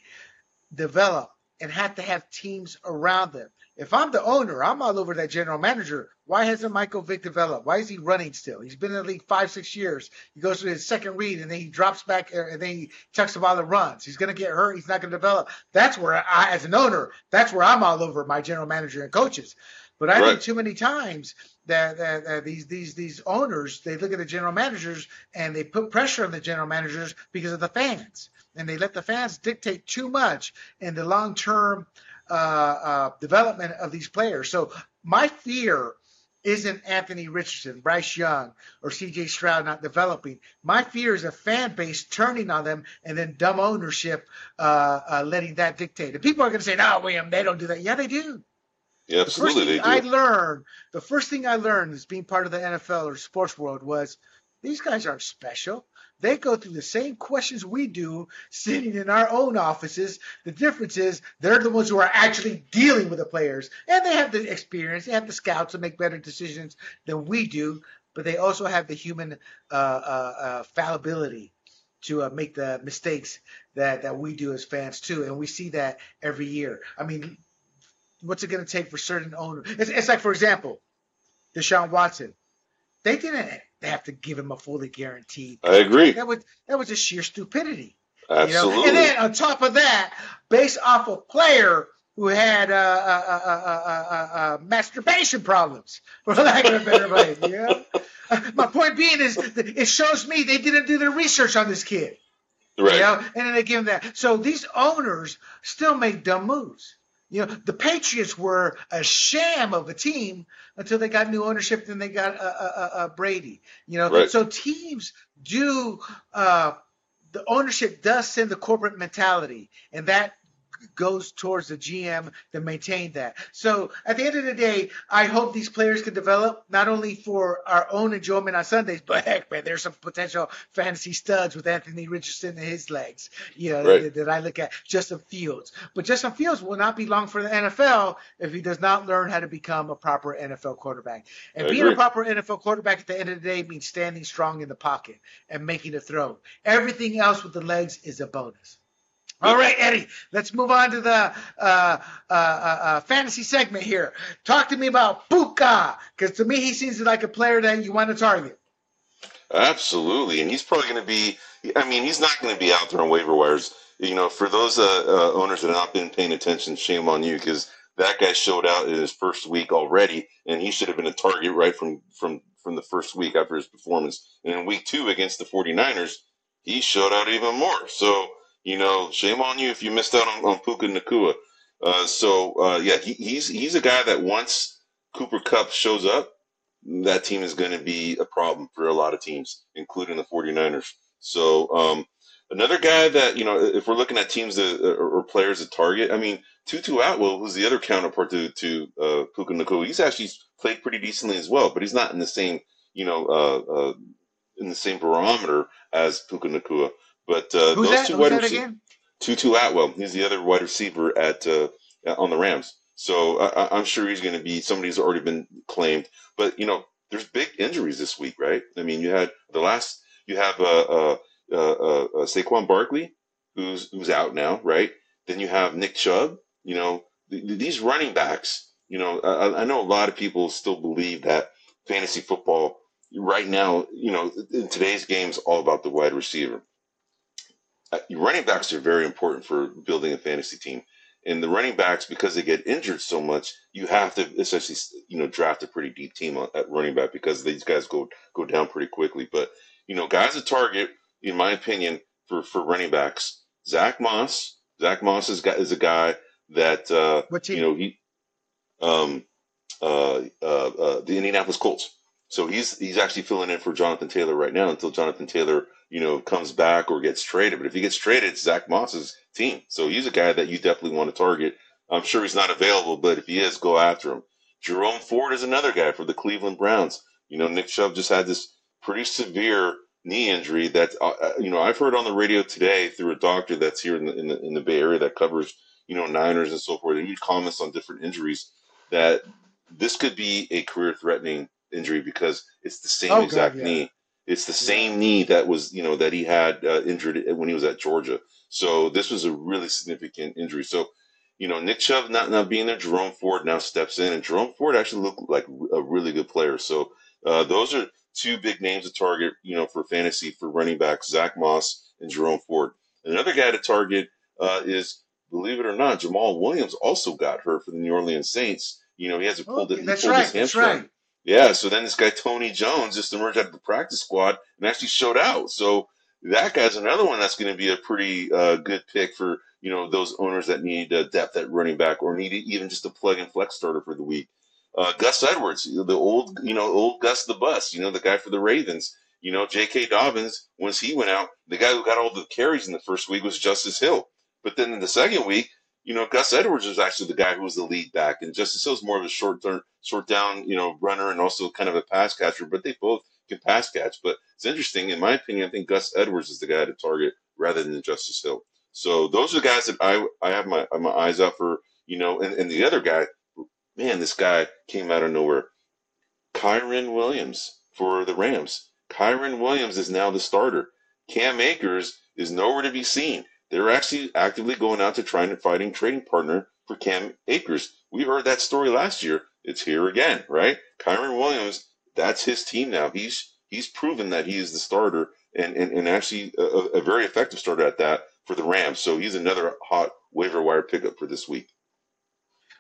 [SPEAKER 1] develop and have to have teams around them. if I'm the owner, I'm all over that general manager. Why hasn't Michael Vick developed? Why is he running still? He's been in the league five, six years. He goes to his second read and then he drops back and then he chucks the ball and runs. He's going to get hurt. He's not going to develop. That's where I, as an owner, that's where I'm all over my general manager and coaches. But I right. think too many times that, that, that, these these these owners they look at the general managers and they put pressure on the general managers because of the fans, and they let the fans dictate too much in the long term uh, uh, development of these players. So my fear isn't Anthony Richardson, Bryce Young, or CJ Stroud not developing. My fear is a fan base turning on them and then dumb ownership uh, uh, letting that dictate. And people are going to say, no, William, they don't do that. Yeah, they do.
[SPEAKER 2] Yeah, absolutely.
[SPEAKER 1] The first thing I learned, the first thing I learned as being part of the NFL or sports world was these guys aren't special. They go through the same questions we do sitting in our own offices. The difference is they're the ones who are actually dealing with the players. And they have the experience, they have the scouts to make better decisions than we do, but they also have the human uh, uh, uh, fallibility to uh, make the mistakes that, that we do as fans too. And we see that every year. I mean, what's it going to take for certain owners? It's, it's like, for example, Deshaun Watson. They didn't they have to give him a fully guaranteed.
[SPEAKER 2] I agree.
[SPEAKER 1] That was that was just sheer stupidity.
[SPEAKER 2] Absolutely. You know?
[SPEAKER 1] And then on top of that, based off a player who had uh, uh, uh, masturbation problems, for lack of a better way. Yeah. My point being is, it shows me they didn't do their research on this kid.
[SPEAKER 2] Right.
[SPEAKER 1] You know? And then they give him that. So these owners still make dumb moves. You know, the Patriots were a sham of a team until they got new ownership. Then they got a, uh, uh, Brady. You know, right. so teams do. Uh, the ownership does send the corporate mentality, and that goes towards the GM to maintain that. So at the end of the day, I hope these players can develop not only for our own enjoyment on Sundays, but heck, man, there's some potential fantasy studs with Anthony Richardson and his legs, you know, right. that, that, I look at. Justin Fields, but Justin Fields will not be long for the NFL if he does not learn how to become a proper NFL quarterback. And I being agree. a proper NFL quarterback at the end of the day means standing strong in the pocket and making a throw. Everything else with the legs is a bonus. All right, Eddie, let's move on to the uh, uh, uh, uh, fantasy segment here. Talk to me about Puka, because to me he seems like a player that you want to target.
[SPEAKER 2] Absolutely, and he's probably going to be. I mean, he's not going to be out there on waiver wires. You know, for those uh, uh, owners that have not been paying attention, shame on you, because that guy showed out in his first week already, and he should have been a target right from from from the first week after his performance. And in week two against the 49ers, he showed out even more. So you know, shame on you if you missed out on, on Puka Nacua. Uh, so uh, yeah, he, he's he's a guy that once Cooper Kupp shows up, that team is going to be a problem for a lot of teams, including the 49ers. So um, another guy that you know, if we're looking at teams that, uh, or, players to target, I mean, Tutu Atwell, who's the other counterpart to to uh, Puka Nacua, he's actually played pretty decently as well, but he's not in the same you know uh, uh, in the same barometer as Puka Nacua. But uh, those
[SPEAKER 1] that?
[SPEAKER 2] two
[SPEAKER 1] Who's
[SPEAKER 2] wide
[SPEAKER 1] receivers,
[SPEAKER 2] Tutu Atwell, he's the other wide receiver at uh, on the Rams. So I, am sure he's going to be somebody who's already been claimed. But you know, there's big injuries this week, right? I mean, you had the last, you have uh, uh, uh, uh, uh Saquon Barkley, who's who's out now, right? Then you have Nick Chubb. You know, th- these running backs. You know, I, I know a lot of people still believe that fantasy football right now, you know, in today's game is all about the wide receiver. Uh, running backs are very important for building a fantasy team. And the running backs, because they get injured so much, you have to essentially, you know, draft a pretty deep team at running back because these guys go go down pretty quickly. But you know, guys a target, in my opinion, for for running backs, Zack Moss. Zack Moss is is a guy that uh, you know he, um, uh, uh, uh, the Indianapolis Colts. So he's he's actually filling in for Jonathan Taylor right now until Jonathan Taylor you know, comes back or gets traded. But if he gets traded, it's Zack Moss's team. So he's a guy that you definitely want to target. I'm sure he's not available, but if he is, go after him. Jerome Ford is another guy for the Cleveland Browns. You know, Nick Chubb just had this pretty severe knee injury that, uh, uh you know, I've heard on the radio today through a doctor that's here in the, in the, in the Bay Area that covers, you know, Niners and so forth. And he comments on different injuries that this could be a career threatening injury because it's the same oh, exact God, yeah. knee it's the same knee that was, you know, that he had uh, injured when he was at Georgia. So this was a really significant injury. So, you know, Nick Chubb not, not being there, Jerome Ford now steps in, and Jerome Ford actually looked like a really good player. So uh, those are two big names to target, you know, for fantasy for running backs, Zack Moss and Jerome Ford. Another guy to target uh, is, believe it or not, Jamaal Williams also got hurt for the New Orleans Saints. You know, he has to pull,
[SPEAKER 1] Okay,
[SPEAKER 2] he
[SPEAKER 1] that's
[SPEAKER 2] pulled
[SPEAKER 1] right.
[SPEAKER 2] his
[SPEAKER 1] That's
[SPEAKER 2] hamstring.
[SPEAKER 1] right.
[SPEAKER 2] Yeah, so then this guy Tony Jones just emerged out of the practice squad and actually showed out. So that guy's another one that's going to be a pretty uh, good pick for you know those owners that need uh, depth at running back or need even just a plug and flex starter for the week. Uh, Gus Edwards, the old you know old Gus the Bus, you know the guy for the Ravens. You know J.K. Dobbins once he went out, the guy who got all the carries in the first week was Justice Hill, but then in the second week you know, Gus Edwards was actually the guy who was the lead back, and Justice Hill Hill's more of a short term, short down, you know, runner and also kind of a pass catcher. But they both can pass catch. But it's interesting, in my opinion. I think Gus Edwards is the guy to target rather than Justice Hill. So those are the guys that I I have my my eyes out for. You know, and, and the other guy, man, this guy came out of nowhere. Kyren Williams for the Rams. Kyren Williams is now the starter. Cam Akers is nowhere to be seen. They're actually actively going out to try and finding trading partner for Cam Akers. We heard that story last year. It's here again, right? Kyren Williams, that's his team now. He's he's proven that he is the starter and, and, and actually a, a very effective starter at that for the Rams. So he's another hot waiver wire pickup for this week.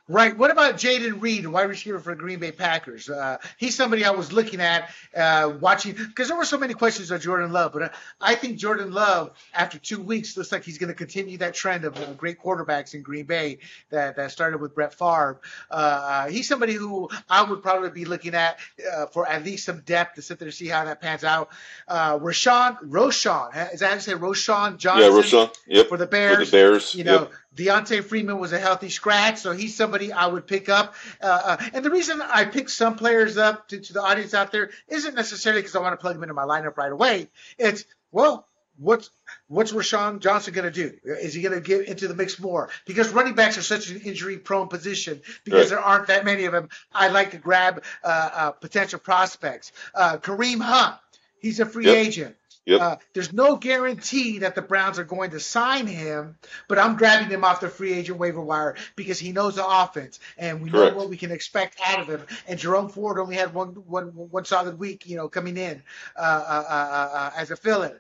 [SPEAKER 1] Right. What about Jayden Reed, wide receiver for Green Bay Packers? Uh, he's somebody I was looking at, uh, watching, because there were so many questions on Jordan Love. But uh, I think Jordan Love, after two weeks, looks like he's going to continue that trend of uh, great quarterbacks in Green Bay that, that started with Brett Favre. Uh, he's somebody who I would probably be looking at uh, for at least some depth to sit there and see how that pans out. Uh, Rashawn, Roschon, is that how you say Roschon Johnson?
[SPEAKER 2] Yeah, Roschon. Yep.
[SPEAKER 1] For the Bears.
[SPEAKER 2] For the Bears.
[SPEAKER 1] You know,
[SPEAKER 2] yep.
[SPEAKER 1] D'Onta Freeman was a healthy scratch, so he's somebody I would pick up. Uh, uh, and the reason I pick some players up to, to the audience out there isn't necessarily because I want to plug them into my lineup right away. It's well, what's what's Rashawn Johnson going to do? Is he going to get into the mix more? Because running backs are such an injury-prone position because
[SPEAKER 2] Right.
[SPEAKER 1] there aren't that many of them. I like to grab uh, uh, potential prospects. Uh, Kareem Hunt, he's a free
[SPEAKER 2] Yep.
[SPEAKER 1] agent.
[SPEAKER 2] Yep.
[SPEAKER 1] Uh, there's no guarantee that the Browns are going to sign him, but I'm grabbing him off the free agent waiver wire because he knows the offense and we
[SPEAKER 2] Correct.
[SPEAKER 1] know what we can expect out of him. And Jerome Ford only had one one one solid week, you know, coming in uh, uh, uh, uh, as a fill-in.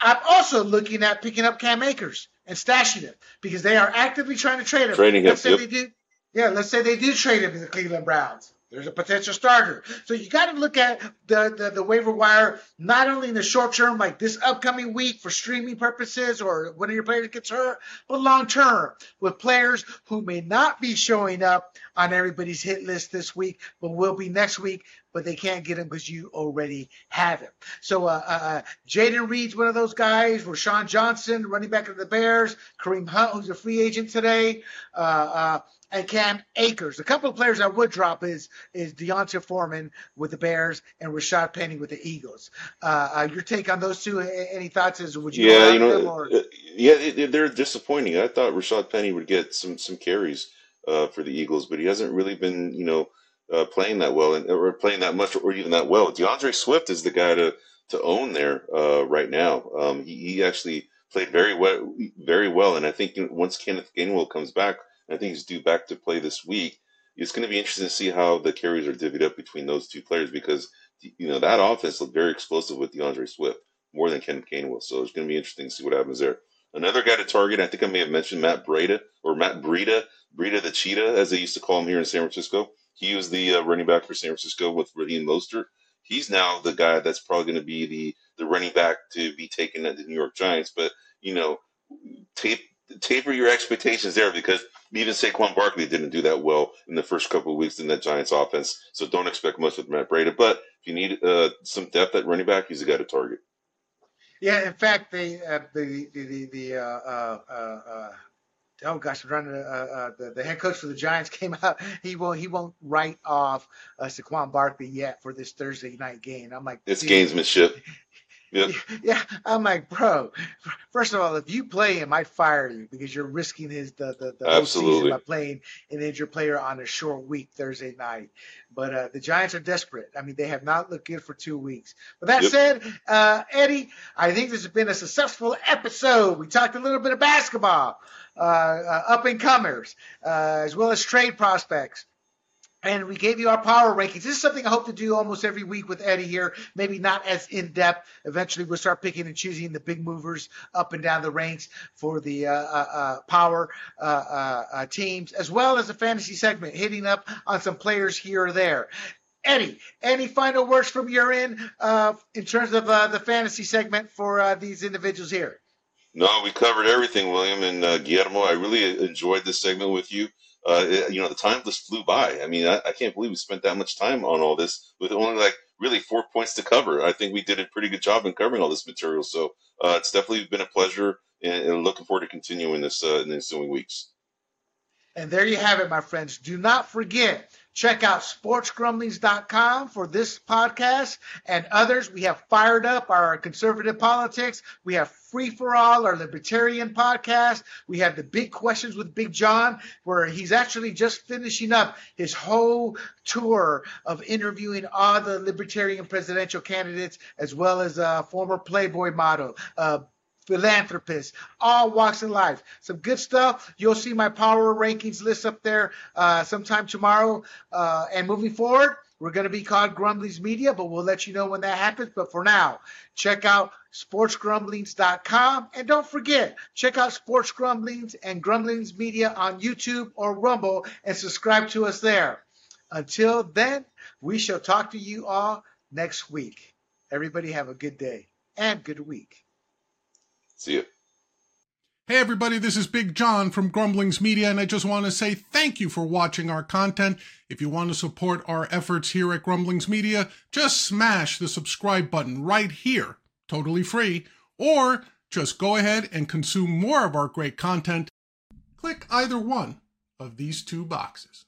[SPEAKER 1] I'm also looking at picking up Cam Akers and stashing him because they are actively trying to trade him.
[SPEAKER 2] Trading him,
[SPEAKER 1] Let's say
[SPEAKER 2] yep.
[SPEAKER 1] they do. Yeah, let's say they do trade him to the Cleveland Browns. There's a potential starter. So you got to look at the, the, the waiver wire not only in the short term, like this upcoming week for streaming purposes or when your player gets hurt, but long term with players who may not be showing up on everybody's hit list this week, but will be next week, but they can't get him because you already have him. So uh, uh, uh, Jayden Reed's one of those guys. Rashawn Johnson, running back of the Bears. Kareem Hunt, who's a free agent today. Uh, uh, and Cam Akers. A couple of players I would drop is is D'Onta Foreman with the Bears and Rashad Penny with the Eagles. Uh, uh, your take on those two? Any thoughts? Is would you
[SPEAKER 2] Yeah, you know,
[SPEAKER 1] or
[SPEAKER 2] uh, yeah, they- they're disappointing. I thought Rashad Penny would get some some carries uh, for the Eagles, but he hasn't really been, you know, uh, playing that well and or playing that much or even that well. D'Andre Swift is the guy to to own there uh, right now. Um, he, he actually played very well, very well, and I think once Kenneth Gainwell comes back, I think he's due back to play this week. It's going to be interesting to see how the carries are divvied up between those two players because you know that offense looked very explosive with D'Andre Swift more than Ken Kenneth will. So it's going to be interesting to see what happens there. Another guy to target, I think I may have mentioned Matt Breda or Matt Breida, Breida the Cheetah, as they used to call him here in San Francisco. He was the uh, running back for San Francisco with Raheem Mostert. He's now the guy that's probably going to be the the running back to be taken at the New York Giants. But you know, tape taper your expectations there because even Saquon Barkley didn't do that well in the first couple of weeks in that Giants offense. So don't expect much with Matt Breda. But if you need uh, some depth at running back, he's the guy to target.
[SPEAKER 1] Yeah, in fact, they uh, the the the, the uh, uh, uh, uh, oh gosh, I'm trying to uh, uh, the, the head coach for the Giants came out. He won't he won't write off uh, Saquon Barkley yet for this Thursday night game. I'm like,
[SPEAKER 2] It's gamesmanship.
[SPEAKER 1] Yeah, I'm like, bro. First of all, if you play him, I'd fire you because you're risking his the the, the whole season by playing an injured player on a short week Thursday night. But uh, the Giants are desperate. I mean, they have not looked good for two weeks. But that
[SPEAKER 2] Yep.
[SPEAKER 1] said, uh, Eddie, I think this has been a successful episode. We talked a little bit of basketball, uh, uh, up and comers, uh, as well as trade prospects. And we gave you our power rankings. This is something I hope to do almost every week with Eddie here. Maybe not as in depth. Eventually, we'll start picking and choosing the big movers up and down the ranks for the uh, uh, uh, power uh, uh, uh, teams, as well as the fantasy segment, hitting up on some players here or there. Eddie, any final words from your end in terms of the fantasy segment for these individuals here?
[SPEAKER 2] No, we covered everything, William and Guillermo. I really enjoyed this segment with you. Uh, you know, the time just flew by. I mean, I, I can't believe we spent that much time on all this with only like really four points to cover. I think we did a pretty good job in covering all this material. So uh, it's definitely been a pleasure, and, and looking forward to continuing this uh, in the ensuing weeks.
[SPEAKER 1] And there you have it, my friends. Do not forget, check out sportsgrumblings.com for this podcast and others. We have fired up our conservative politics. We have Free for All, our libertarian podcast. We have the Big Questions with Big John, where he's actually just finishing up his whole tour of interviewing all the libertarian presidential candidates, as well as a former Playboy model, uh, philanthropists, all walks of life. Some good stuff. You'll see my power rankings list up there uh, sometime tomorrow. Uh, and moving forward, we're going to be called Grumblings Media, but we'll let you know when that happens. But for now, check out sportsgrumblings.com. And don't forget, check out Sports Grumblings and Grumblings Media on YouTube or Rumble and subscribe to us there. Until then, we shall talk to you all next week. Everybody have a good day and good week.
[SPEAKER 2] See you.
[SPEAKER 3] Hey everybody, this is Big John from Grumblings Media, and I just want to say thank you for watching our content. If you want to support our efforts here at Grumblings Media, just smash the subscribe button right here, totally free, or just go ahead and consume more of our great content. Click either one of these two boxes.